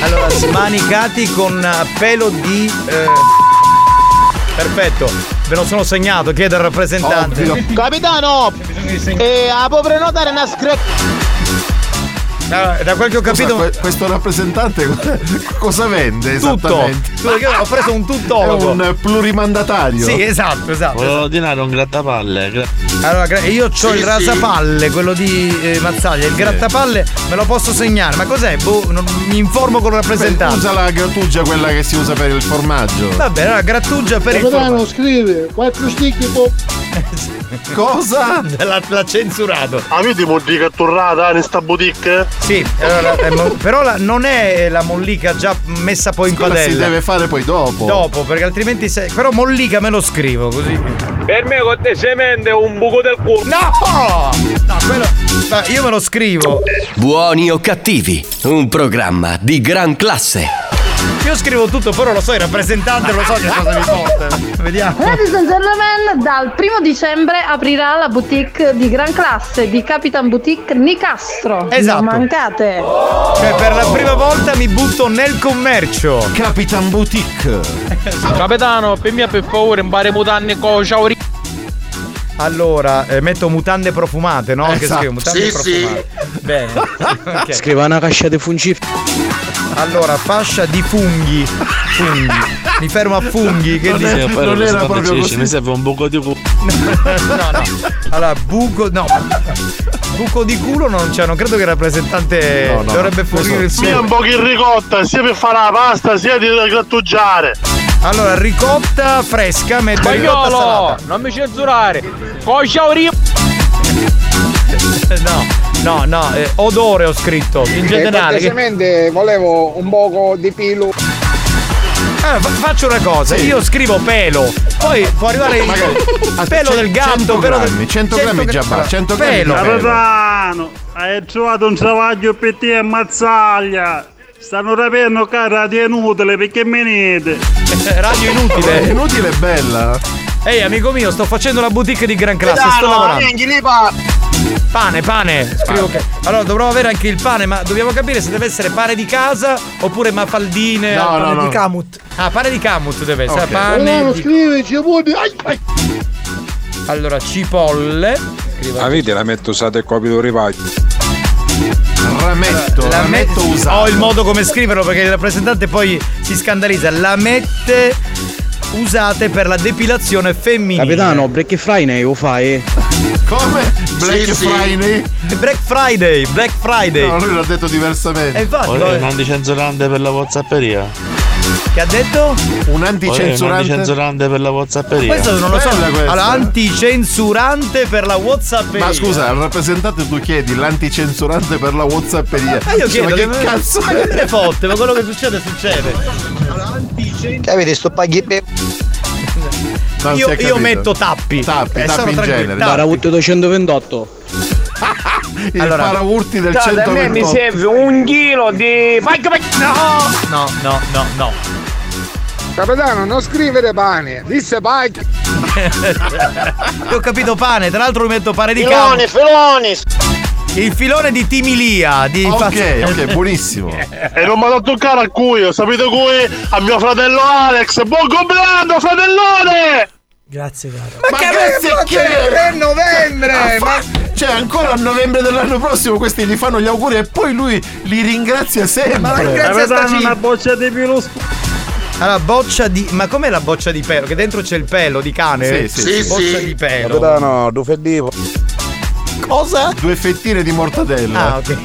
Allora, smanicati con eh, pelo di. eh, Perfetto, ve lo sono segnato, chiedo al rappresentante. Capitano! Eh, ah, può prenotare una screc... Da, da quel che ho capito. Que- questo rappresentante cosa vende Tutto. esattamente? Tutto, io ho preso un È tuttologo. un plurimandatario. Sì, esatto, esatto. Volevo esatto. ordinare un grattapalle. gra- Allora, io ho Sì, il sì. rasapalle, quello di eh, Mazzaglia, il grattapalle me lo posso segnare, ma cos'è? Boh, non- mi informo con il rappresentante. Usa la grattugia, quella che si usa per il formaggio. Va bene, allora grattugia per il Capitano, scrive, quattro sticchi po... Cosa? L'ha, l'ha censurato. Avete mollica torrata in sta boutique? Sì, allora, eh, mo- però la- non è la mollica già messa poi in Quella padella. si deve fare poi dopo. Dopo, perché altrimenti se... Però mollica me lo scrivo così. Per me con te semente è un buco del culo. No! No, quello. ma Io me lo scrivo. Buoni o cattivi, un programma di gran classe. Io scrivo tutto, però lo so, il rappresentante lo so che cosa mi porta. Vediamo. Ladies and gentlemen, dal primo dicembre aprirà la boutique di gran classe di Capitan Boutique Nicastro. Esatto. Non mancate. Cioè, per la prima volta mi butto nel commercio. Capitan Boutique. Capitano, per me per favore impari mutanne con ciao Allora, eh, metto mutande profumate, no? Che Esatto. scrivo mutande Sì, sì. profumate. Bene. Ok. Scriva una cascia di fungi. Allora, fascia di funghi. Funghi. Mi fermo a funghi. Che dici? Mi serve un buco di culo. no, no. Allora, buco. No. Buco di culo non c'è, non credo che il rappresentante No, no. dovrebbe fornire il Sia suo. un po' che ricotta, sia per fare la pasta, sia di grattugiare. Allora, ricotta fresca, metto ricotta Spagnolo, salata. non mi censurare. Con ciao No, no, no, eh, odore ho scritto. In E generale. che- cortesemente volevo un poco di pilo. Ah, fa- faccio una cosa, Sì. io scrivo pelo, poi può arrivare il Magari- aspetta, pelo del gatto, 100 pelo del grammi, 100 grammi già va, 100 grammi pelo. Capitano, hai trovato un travaglio per te a Mazzaglia. Stanno rapendo cara radio inutile perché menete. Radio inutile. Inutile e bella. Ehi amico mio, sto facendo la boutique di gran classe, sto lavorando. Pane, pane, scrivo che. Allora dovrò avere anche il pane, ma dobbiamo capire se deve essere pane di casa oppure mafaldine. No, pane no, no. di camut. Ah, pane di camut deve essere. Ok. Pane. di- scrivici, pure. Ai, ai. Allora, cipolle. Scrivo Avete la metto usata e copio di ripaglio. Rametto, La rametto met- usato. Ho il modo come scriverlo perché il rappresentante poi si scandalizza. La mette usate per la depilazione femminile. Capitano, Break Friday lo fai? Come? Black Sì, sì. Friday? Black Friday, Black Friday. No, lui l'ha detto diversamente. E infatti, Ora vabbè. è un anticensurante per la whatsapperia. Che ha detto? Un è un anticensurante. anticensurante per la whatsapperia. Questo non lo so. Allora, anticensurante per la WhatsApp. Ma scusa, al rappresentante tu chiedi l'anticensurante per la whatsapperia. Ma io chiedo ma che cazzo Ma che fotte, ma quello che succede succede. Capite, sto paghi per. Non io, io metto tappi. Tappi, Eh, tappi in genere. Tappi. Paravut 228. Il Allora- paraurti del Cioè, a me mi 128. serve un chilo di. No! No, no, no, no. Capitano, non scrivere pane, disse paghi. Io ho capito pane, tra l'altro mi metto pane di Filoni, campo. filoni. Il filone di Timilia. Di Ok, Faz- ok, buonissimo. E non mi ha toccare a cui, sapete cui? A mio fratello Alex. Buon compleanno, fratellone! Grazie, caro. Ma, ma che- che- è novembre! Ma cioè, ancora a novembre dell'anno prossimo questi gli fanno gli auguri e poi lui li ringrazia sempre. Ma ringrazia sta una boccia di più Allora, boccia di. Ma com'è la boccia di pelo? Che dentro c'è il pelo di cane? Sì, sì, sì. Boccia di pelo. Capitano, tu feddivo. Cosa? Due fettine di mortadella. Ah, ok.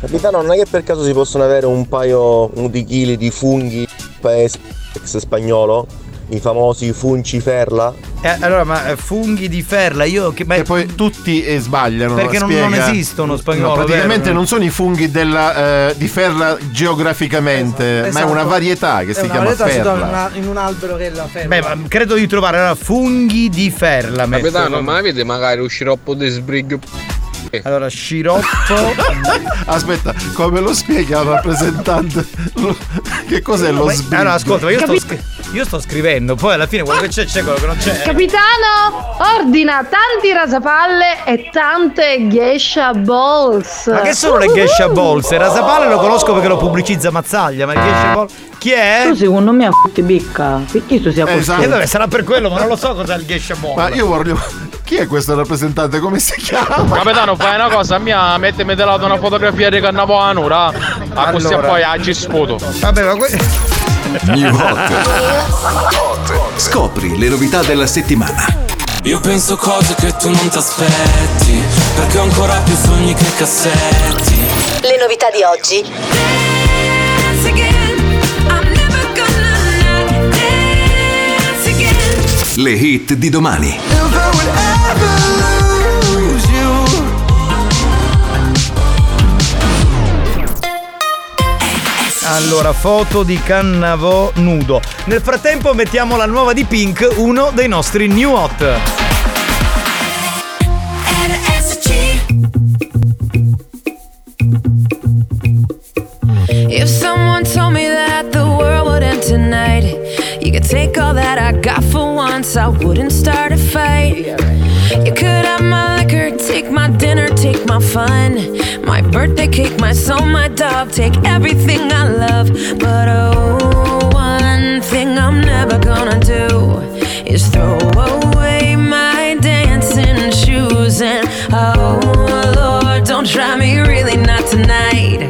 Capitano, non è che per caso si possono avere un paio un di chili di funghi paese ex spagnolo? I famosi funci ferla? Eh, allora, ma eh, funghi di ferla, io che. ma- E poi tutti eh, sbagliano. Perché non- spiega. non esistono spagnolo, No, praticamente vero? non sono i funghi della, eh, di ferla geograficamente, ma è Esatto. una varietà che È si una chiama varietà, si trova in, ferla. una- in un albero che è la ferma. Beh, ma credo di trovare allora, funghi di ferla. Capitano, ma avete magari un sciroppo di sbrigo? Allora, sciroppo. Aspetta, come lo spieghi al rappresentante? Che cos'è lo Ma- sbrigo? Allora, ascolta, ma io sto, Capi- scri- io sto scrivendo, poi alla fine quello che c'è c'è, quello che non c'è. Capitano, ordina tanti rasapalle e tante geisha balls. Ma che sono le geisha balls? Il rasapalle lo conosco perché lo pubblicizza Mazzaglia, ma il geisha balls. Chi è? Tu secondo me a f***i bicca. Perché tu sia così? Esatto. E vabbè, sarà per quello, ma non lo so cos'è il geisha ball. Ma io voglio. Chi è questo rappresentante? Come si chiama? Capitano, fai una cosa, mia mettimi da lato una fotografia di Cannavo a Nura. A così Allora. poi aggi sputo. Vabbè, ma que- New Hot. Scopri le novità della settimana. Io penso cose che tu non ti aspetti Perché ho ancora più sogni che cassetti Le novità di oggi. Le hit di domani. Allora, foto di Cannavò nudo. Nel frattempo mettiamo la nuova di Pink, uno dei nostri new hot. If someone told me that the world would tonight. You could take all that I got for once, I wouldn't start a fight. You could have my liquor, take my dinner, my fun, my birthday cake, my soul, my dog, take everything I love. But oh, one thing I'm never gonna do is throw away my dancing shoes. And oh, Lord, don't try me really not tonight.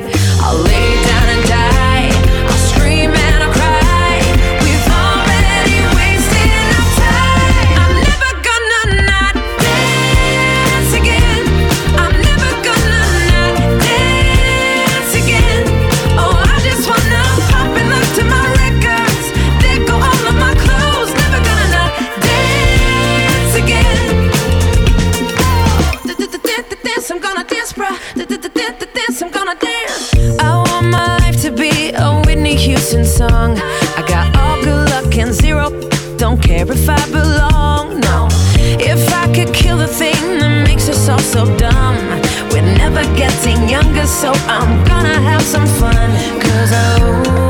Whitney song. I got all good luck and zero. Don't care if I belong, no. If I could kill the thing that makes us all so dumb. We're never getting younger, so I'm gonna have some fun. Cause oh,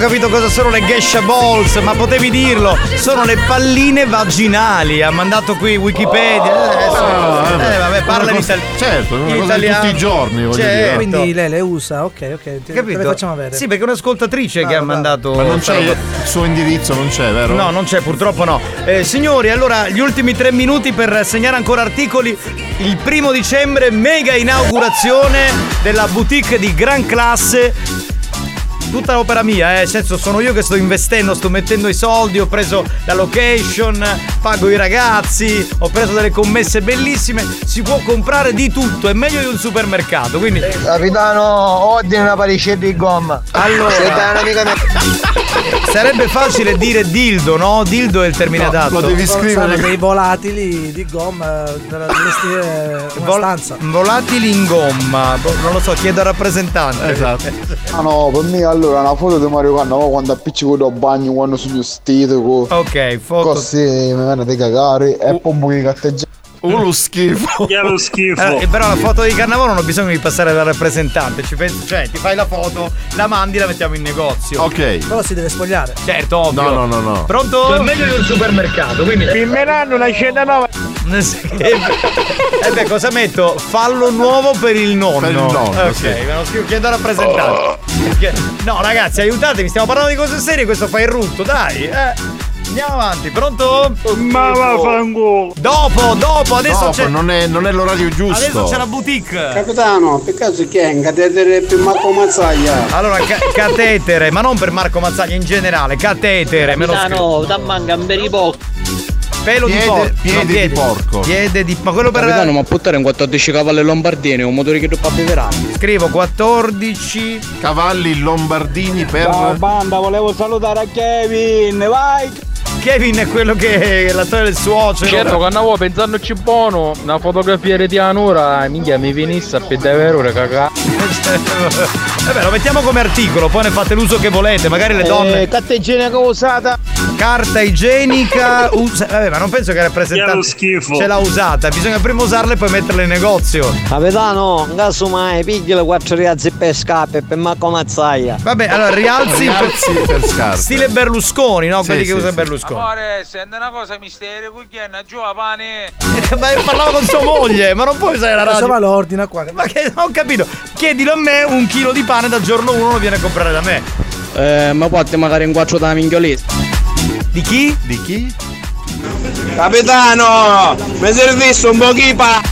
capito cosa sono le Gesha Balls, ma potevi dirlo, sono le palline vaginali. Ha mandato qui Wikipedia. Eh, adesso- Ah, vabbè. eh, vabbè, parla Una in cosa- italiano. certo, una cosa di tutti i giorni, voglio dire. Quindi lei le usa, ok, ok. Te, te Capito? le facciamo avere. Sì, perché è un'ascoltatrice che ha mandato. Ma non c'è il suo indirizzo, non c'è, vero? No, non c'è, purtroppo no. Eh, signori, allora gli ultimi tre minuti per segnare ancora articoli. Il primo dicembre, mega inaugurazione della boutique di gran classe. Tutta l'opera mia, eh, nel senso sono io che sto investendo, sto mettendo i soldi, ho preso la location, pago i ragazzi, ho preso delle commesse bellissime, si può comprare di tutto, è meglio di un supermercato, quindi Capitano, ordina una paricetta di gomma. Allora. Sarebbe facile dire dildo, no? Dildo è il termine adatto. Sono dei volatili di gomma vestire una Vol- stanza. volatili in gomma, boh, non lo so, chiedo al rappresentante. Esatto. Ah no, per me allora una foto di Mario Cannava quando appiccico da bagno quando sono vestito con Ok, foto. così mi viene di cagare e poi di catteggiare. Uh, lo schifo. Che lo schifo. Eh, però la foto di carnavale non ho bisogno di passare dal rappresentante, ci penso, cioè ti fai la foto, la mandi e la mettiamo in negozio. Ok. Però si deve spogliare. Certo, ovvio. No, no, no, no. Pronto? È meglio di un supermercato, quindi. Filmeranno una scena nuova. Eh beh, cosa metto? Fallo nuovo per il nonno. Per il nonno, Ok, sì. me lo scrivo, chiedo al rappresentante. No, ragazzi, aiutatemi, stiamo parlando di cose serie, questo fa il rutto, dai. Eh. Andiamo avanti, pronto? Ma vaffanculo. Dopo, dopo, adesso Dopo, c'è. non è, non è l'orario giusto. Adesso c'è la boutique. Capitano, per caso chi è? Un catetere per Marco Mazzaglia? Allora, ca- catetere, ma non per Marco Mazzaglia in generale, catetere, me lo scrivo. Capitano, da manca un per Pelo di Piede- porco. piede di porco. Piede di. Ma quello per. Capitano, ma buttare un 14 cavalli lombardini, un motore che tu fa beverare. Scrivo 14 cavalli lombardini per. Ciao banda, volevo salutare a Kevin, vai! Kevin è quello che è l'attore del suocero. Certo, quando avevo pensandoci buono, una fotografia di Tianura, minchia mi finisse a pedare ore cagà. Vabbè, lo mettiamo come articolo, poi ne fate l'uso che volete, magari le donne. Eh, catteggina che ho usata. Carta igienica. usa- Vabbè, ma non penso che rappresentante è ce l'ha usata. Bisogna prima usarla e poi metterla in negozio. Capitano, caso mai, pigli le quattro rialzi per scappe, per Marco Mazzaia. Vabbè, allora rialzi, Rialzi per scarpe. Stile Berlusconi, no? Quelli Sì, che sì, usa sì. Berlusconi. Amore, senti una cosa misterio, cucchiena, giù a pane. ma parlava con sua moglie, ma non puoi usare la radio. Cosa l'ordina qua? Ma che non ho capito. Chiedilo a me un chilo di pane dal giorno 1 lo viene a comprare da me. Eh, ma porti magari in quattro da minchiolese. Di chi? Di chi? Capitano, mi servisse un po' chi pa-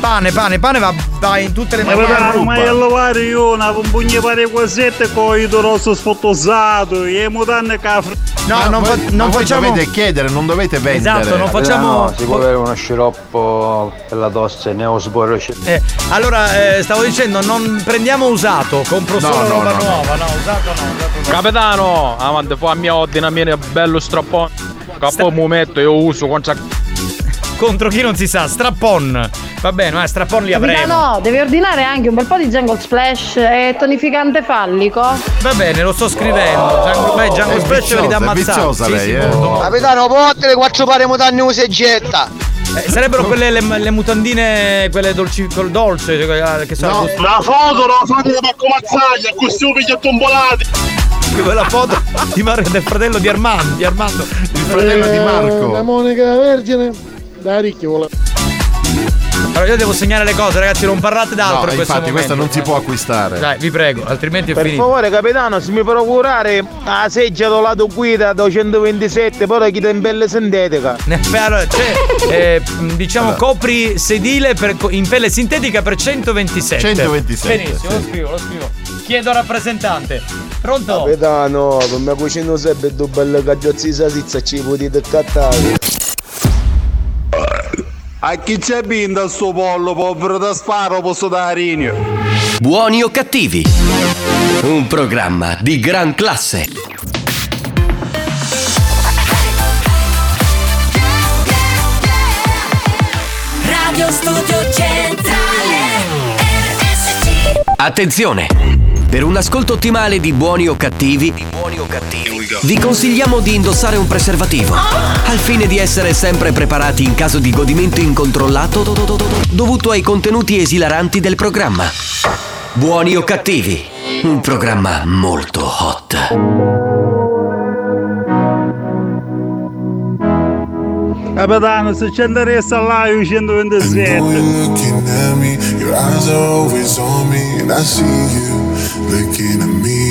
Pane, pane, pane va, va in tutte le Ma maniere. ma io lavare io una pompugna pare quasette con il rosso sfottosato e mutanne cafre. No, Ma non, voi- fa- non facciamo. dovete chiedere, non dovete vendere. Esatto, non facciamo. si può avere uno sciroppo per la tosse, neosporro. Eh, allora, eh, stavo dicendo, non prendiamo usato, compro No, solo no, roba no, no. nuova, no, usato no, usato no. Capitano, avanti, poi a mia ordine, a mia bello strappone. Capo mi metto, io uso con Contro chi non si sa, strappon. Va bene, ma strappon li avremo. Capitano, devi ordinare anche un bel po' di Jungle Splash e tonificante fallico. Va bene, lo sto scrivendo. Django, beh, Django È Splash ve li dà viziosa Sì, lei, sì, eh. Capitano, porti le quattro pare mutanne usa e getta. Eh, sarebbero quelle le, le mutandine, quelle dolci, col dolce, cioè, che sono. La foto la fate da Marco Mazzaglia, questi upi che tombolati. Quella foto di Mario del fratello di Armando. Di Armando. Il fratello di La Marco. Monica Vergine, da ricchi vuole. Allora io devo segnare le cose, ragazzi, non parlate d'altro No, in questo infatti, momento. questa non si può acquistare. Dai, vi prego, altrimenti è Per finito. favore capitano, se mi procurare la seggia do lato guida 227, però chiede in pelle sintetica. Allora, c'è, eh, diciamo, copri sedile per- in pelle sintetica per 127. 127, Benissimo, sì. lo scrivo, lo scrivo. Chiedo al rappresentante. Pronto? Capitano, per me cucino sempre due belle cagiozzi di salsiccia ci potete cattare. A chi c'è binda sto pollo, povero da sparo, posso dare rinio. Buoni o cattivi? Un programma di gran classe. Radio Studio Centrale RSC Attenzione! Per un ascolto ottimale di buoni o cattivi, vi consigliamo di indossare un preservativo, al fine di essere sempre preparati in caso di godimento incontrollato dovuto ai contenuti esilaranti del programma. Buoni o cattivi, un programma molto hot. Capitano, se ci interessa là io 127. Looking at me,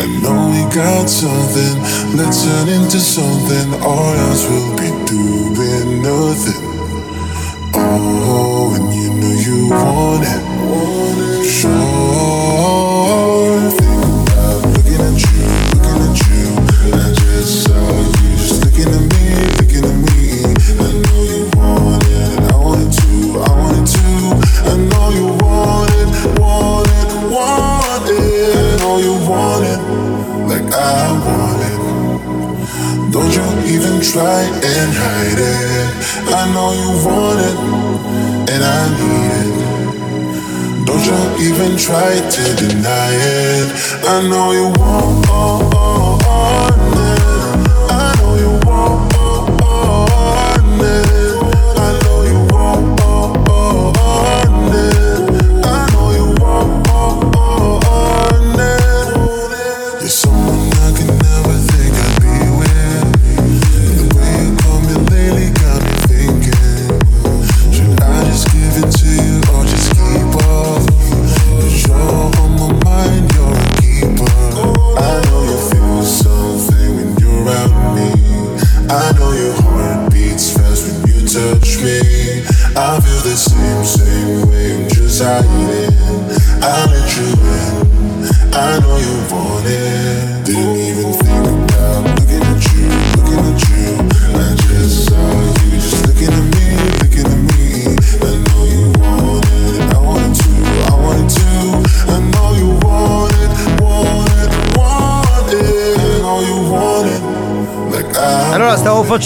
I know we got something, let's turn into something, or else we'll be doing nothing. Oh, and you know you want it, sure. Try and hide it. I know you want it, and I need it. Don't you even try to deny it. I know you want it. I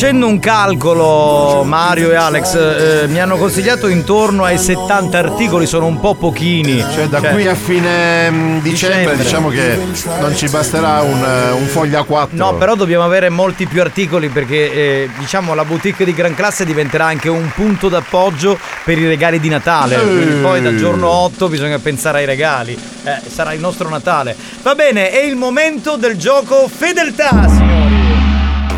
facendo un calcolo, Mario e Alex, eh, mi hanno consigliato intorno ai 70 articoli, sono un po' pochini. Cioè, da qui a fine mm, dicembre, diciamo che non ci basterà un, eh, un foglio a 4. No, però dobbiamo avere molti più articoli perché eh, diciamo la boutique di gran classe diventerà anche un punto d'appoggio per i regali di Natale. Quindi poi dal giorno 8 bisogna pensare ai regali. Eh, sarà il nostro Natale. Va bene, è il momento del gioco fedeltà, signori.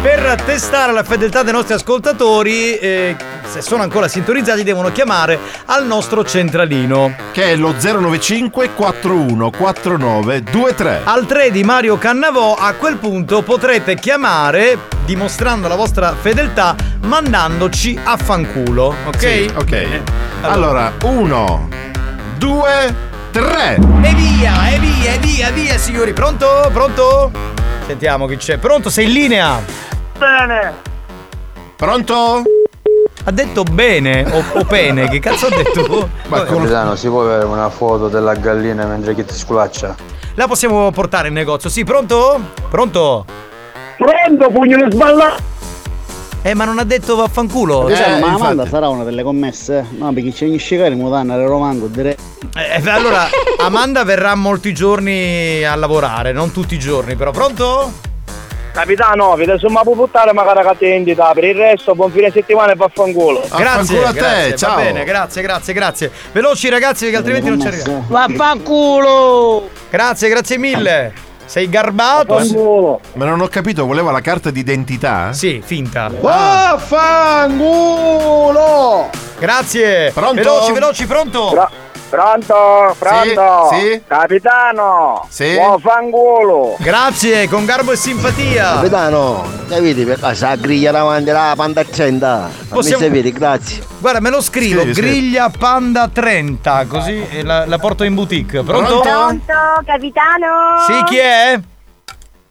Per testare la fedeltà dei nostri ascoltatori, eh, se sono ancora sintonizzati, devono chiamare al nostro centralino. Che è lo 095 41 49 23. Al 3 di Mario Cannavò, a quel punto potrete chiamare dimostrando la vostra fedeltà mandandoci a fanculo, ok? Sì, ok. Allora, 1, 2, 3. E via, e via, e via, via, signori. Pronto? Pronto? Sentiamo chi c'è. Pronto? Sei in linea? Bene. Pronto? Ha detto bene o, o pene? Che cazzo ha detto? Capitano, si può avere una foto della gallina mentre che ti sculaccia? La possiamo portare in negozio? Sì, pronto? Pronto? Pronto, pugno sballato! Eh, ma non ha detto vaffanculo. Eh, ma infatti. Amanda sarà una delle commesse? No, perché c'è gli scicari, mutanna, le romango, direi. Eh, eh, allora, Amanda verrà molti giorni a lavorare, non tutti i giorni, però. Pronto? Capitano, vi insomma può buttare magari la attendita, per il resto buon fine settimana e vaffanculo. Grazie, grazie, Va bene, grazie, grazie, grazie. Veloci ragazzi, perché altrimenti non ci arriviamo. Vaffanculo! Grazie, grazie mille. Sei garbato? Ma non ho capito, voleva la carta d'identità? Sì, finta. Vaffanculo! Grazie. Pronto? Veloci, veloci, pronto? Pronto, pronto? Sì, sì. Capitano! Sì. Vaffanculo! Grazie, con garbo e simpatia. Capitano, capite per casa la griglia davanti alla panda 30. Possiamo- Mi sapete, grazie. Guarda, me lo scrivo, Scrivi, scrivi. griglia panda 30, così e la, la porto in boutique. Pronto? Pronto, capitano? Sì, chi è?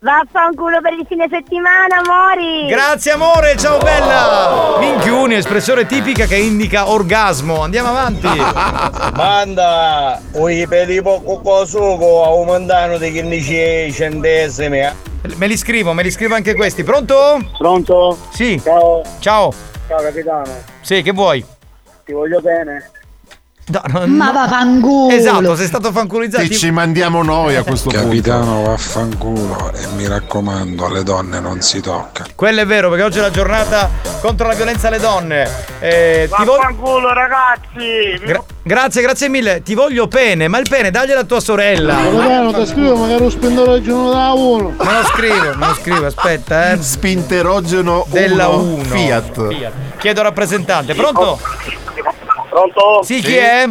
Vaffanculo per il fine settimana, amori! Grazie amore, ciao bella! Minchiuni, espressione tipica che indica orgasmo. Andiamo avanti. Manda, per i poco cosuco aumentano di 15 centesimi. eh. Me li scrivo, me li scrivo anche questi. Pronto? Pronto? Sì. Ciao. Ciao. Ciao capitano, Sì, che vuoi? ti voglio bene. No, no, Ma vaffanculo! Esatto, sei stato fanculizzato. Sì, ci mandiamo noi a questo Capitano, vaffanculo e mi raccomando, alle donne non si tocca. Quello è vero, perché oggi è la giornata contro la violenza alle donne. Eh, Vaffanculo ragazzi! Gra- grazie, grazie mille. Ti voglio pene, ma il pene daglielo a tua sorella. Capitano, ti scrivo magari lo giorno da uno. Me lo scrivo, me lo scrivo, aspetta, eh. Spinterogeno Della 1 1. Fiat. Chiedo rappresentante, pronto? Pronto? Sì, chi è?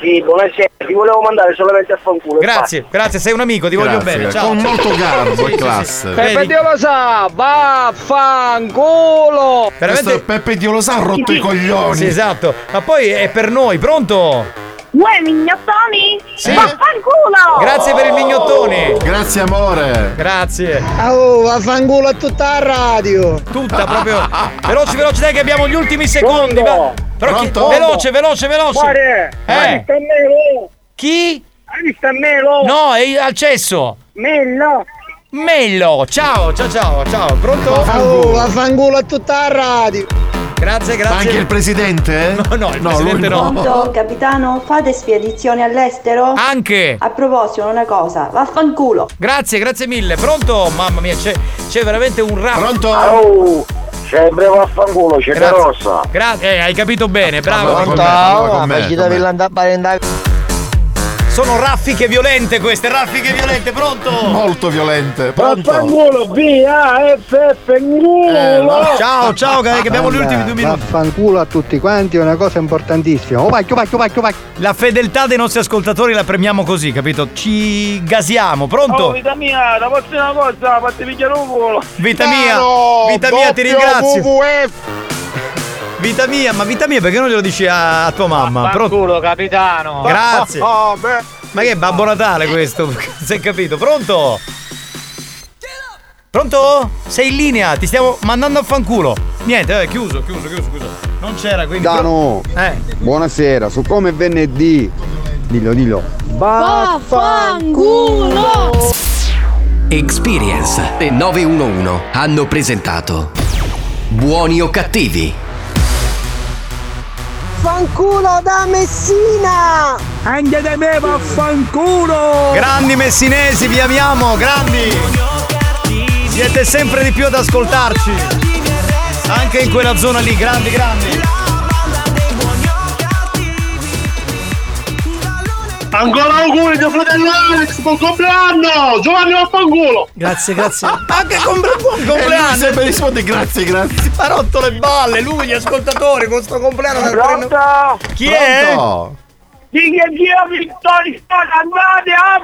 Sì, buonasera, ti volevo mandare solamente a fanculo. Grazie, grazie, sei un amico, ti voglio Grazie, bene. Ciao. con molto garbo e classe. Vedi? Peppe Dio lo sa, vaffanculo! Questo Peppe Dio lo sa ha rotto i coglioni. Sì, esatto. Ma poi è per noi, pronto? Uè, mignottoni? Sì. Vaffanculo! Grazie per il mignottoni. Grazie amore. Grazie. Oh, vaffanculo a tutta la radio! Tutta proprio. Veloci, veloci, dai che abbiamo gli ultimi secondi. va. Però chi- Pronto? Veloce, veloce, veloce. Guarda! Eh. Melo! Chi? Hai visto a melo? No, è al cesso. Mello! Mello. Ciao, ciao, ciao, ciao. Pronto? Oh, vaffanculo a tutta la radio! Grazie, Ma grazie. anche il presidente? No, no, il No, presidente lui no. Pronto, capitano? Fate spedizioni all'estero? Anche. A proposito, una cosa, vaffanculo! Grazie, grazie mille. Pronto? Mamma mia, c'è, c'è veramente un rap. Pronto? Oh! Sempre vaffanculo, c'è Grazie. rossa! Grazie, eh, hai capito bene, bravo. Con me, con me, con me, Sono raffiche violente queste, raffiche violente, pronto? Molto violente. Pronto? Vaffanculo, B-A-F-F, culo! Ciao, ciao, che che abbiamo gli ultimi due minuti. Vaffanculo a tutti quanti è una cosa importantissima. Oh, vai, vai, vai, vai. La fedeltà dei nostri ascoltatori la premiamo così, capito? Ci gasiamo, pronto? Oh, vita mia, la una cosa, fatti picchiare un culo! Vita mia, vita mia, ti ringrazio. Vita mia, ma vita mia, perché non glielo dici a, a tua mamma? Pronto? Vaffanculo, capitano! Grazie. Oh, beh. Ma che è Babbo Natale questo? Si è capito? Pronto? Pronto? Sei in linea, ti stiamo mandando a fanculo. Niente, eh, chiuso, chiuso, chiuso, chiuso. Non c'era, quindi. Dano, Eh. buonasera, su come venerdì. Dillo, dillo. Vaffanculo! Experience e 911 hanno presentato Buoni o cattivi? Fanculo da Messina! Anche da me vaffanculo! Grandi messinesi, vi amiamo, grandi! Siete sempre di più ad ascoltarci. Anche in quella zona lì, grandi, grandi. Ancora auguri mio fratello Alex, buon compleanno! Giovanni vaffanculo! Grazie, grazie. Anche con buon compleanno! Eh, sempre risponde grazie, grazie. Ha rotto le balle, lui, gli ascoltatori, con sto compleanno del Pronto? treno- Chi è? Pronto? Di che Dio Vittorio andate a...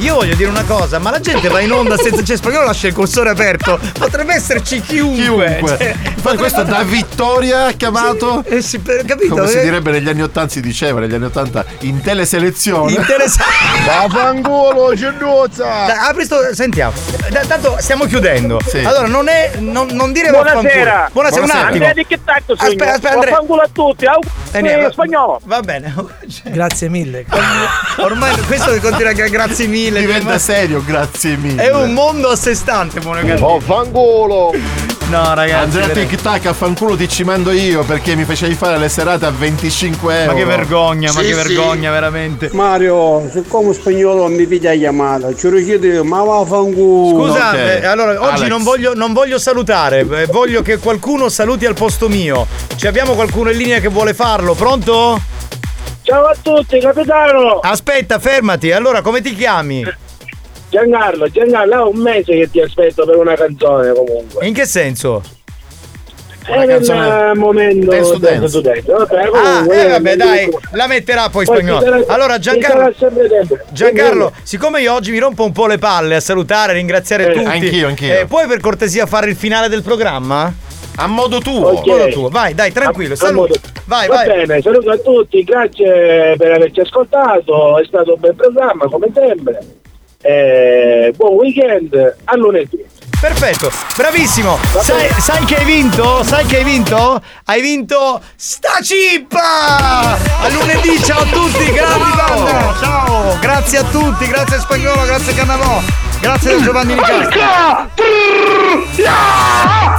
Io voglio dire una cosa, ma la gente va in onda senza c'è spagnolo lascia il cursore aperto. Potrebbe esserci chiunque. Chiunque. Cioè, Poi questo da Vittoria chiamato. eh, sì, capito? Come si Eh, direbbe negli anni 80 si diceva negli anni 80 in teleselezione. Interessante. Vaffanculo, cennuzza! Apri sto- sentiamo. Da- Tanto stiamo chiudendo. Sì. Allora, non è. Non, non dire Buonasera. vaffanculo. Buonasera, un Buonasera. attimo. Andrea di che tacco sogno? Aspetta, aspetta, Andrea. Vaffanculo a tutti, auguri Eh, spagnolo! Va bene. Grazie mille. Ormai questo continua a grazie mille. Diventa serio, grazie mille. È un mondo a sé stante, buono cattivo. Oh, fanculo! No, ragazzi. Andrea veramente. Tic Tac a fanculo ti ci mando io perché mi facevi fare le serate a 25 euro. Ma che vergogna, ma Sì, che sì. vergogna, veramente. Mario, siccome spagnolo mi piglia chiamata, ci richiede ma vaffanculo. Scusa, Ok. eh, allora oggi non voglio, non voglio salutare, eh, voglio che qualcuno saluti al posto mio. Ci abbiamo qualcuno in linea che vuole farlo, pronto? Ciao a tutti, capitano! Aspetta, fermati, allora come ti chiami? Giancarlo, Giancarlo, è un mese che ti aspetto per una canzone comunque. In che senso? È nel canzone- momento Dance dance. studente. Vabbè, Ah, comunque, eh, vabbè, dai, la metterà poi Poi ci spagnolo. sarà- Allora, Giancarlo. Giancarlo, siccome io oggi mi rompo un po' le palle a salutare, ringraziare Eh, tutti. anch'io, anch'io. eh, puoi per cortesia fare il finale del programma? A modo tuo. Ok. Modo tuo, vai, dai, tranquillo, A- a saluta. modo- Vai, Va vai. bene, saluto a tutti, grazie per averci ascoltato, è stato un bel programma come sempre. Eh, buon weekend, a lunedì. Perfetto, bravissimo. Sai, sai che hai vinto? Sai che hai vinto? Hai vinto sta cippa! A lunedì, ciao a tutti, grandi banda! Ciao! Grazie a tutti, grazie a Spagnolo, grazie a Cannavò, grazie a Giovanni! Ya!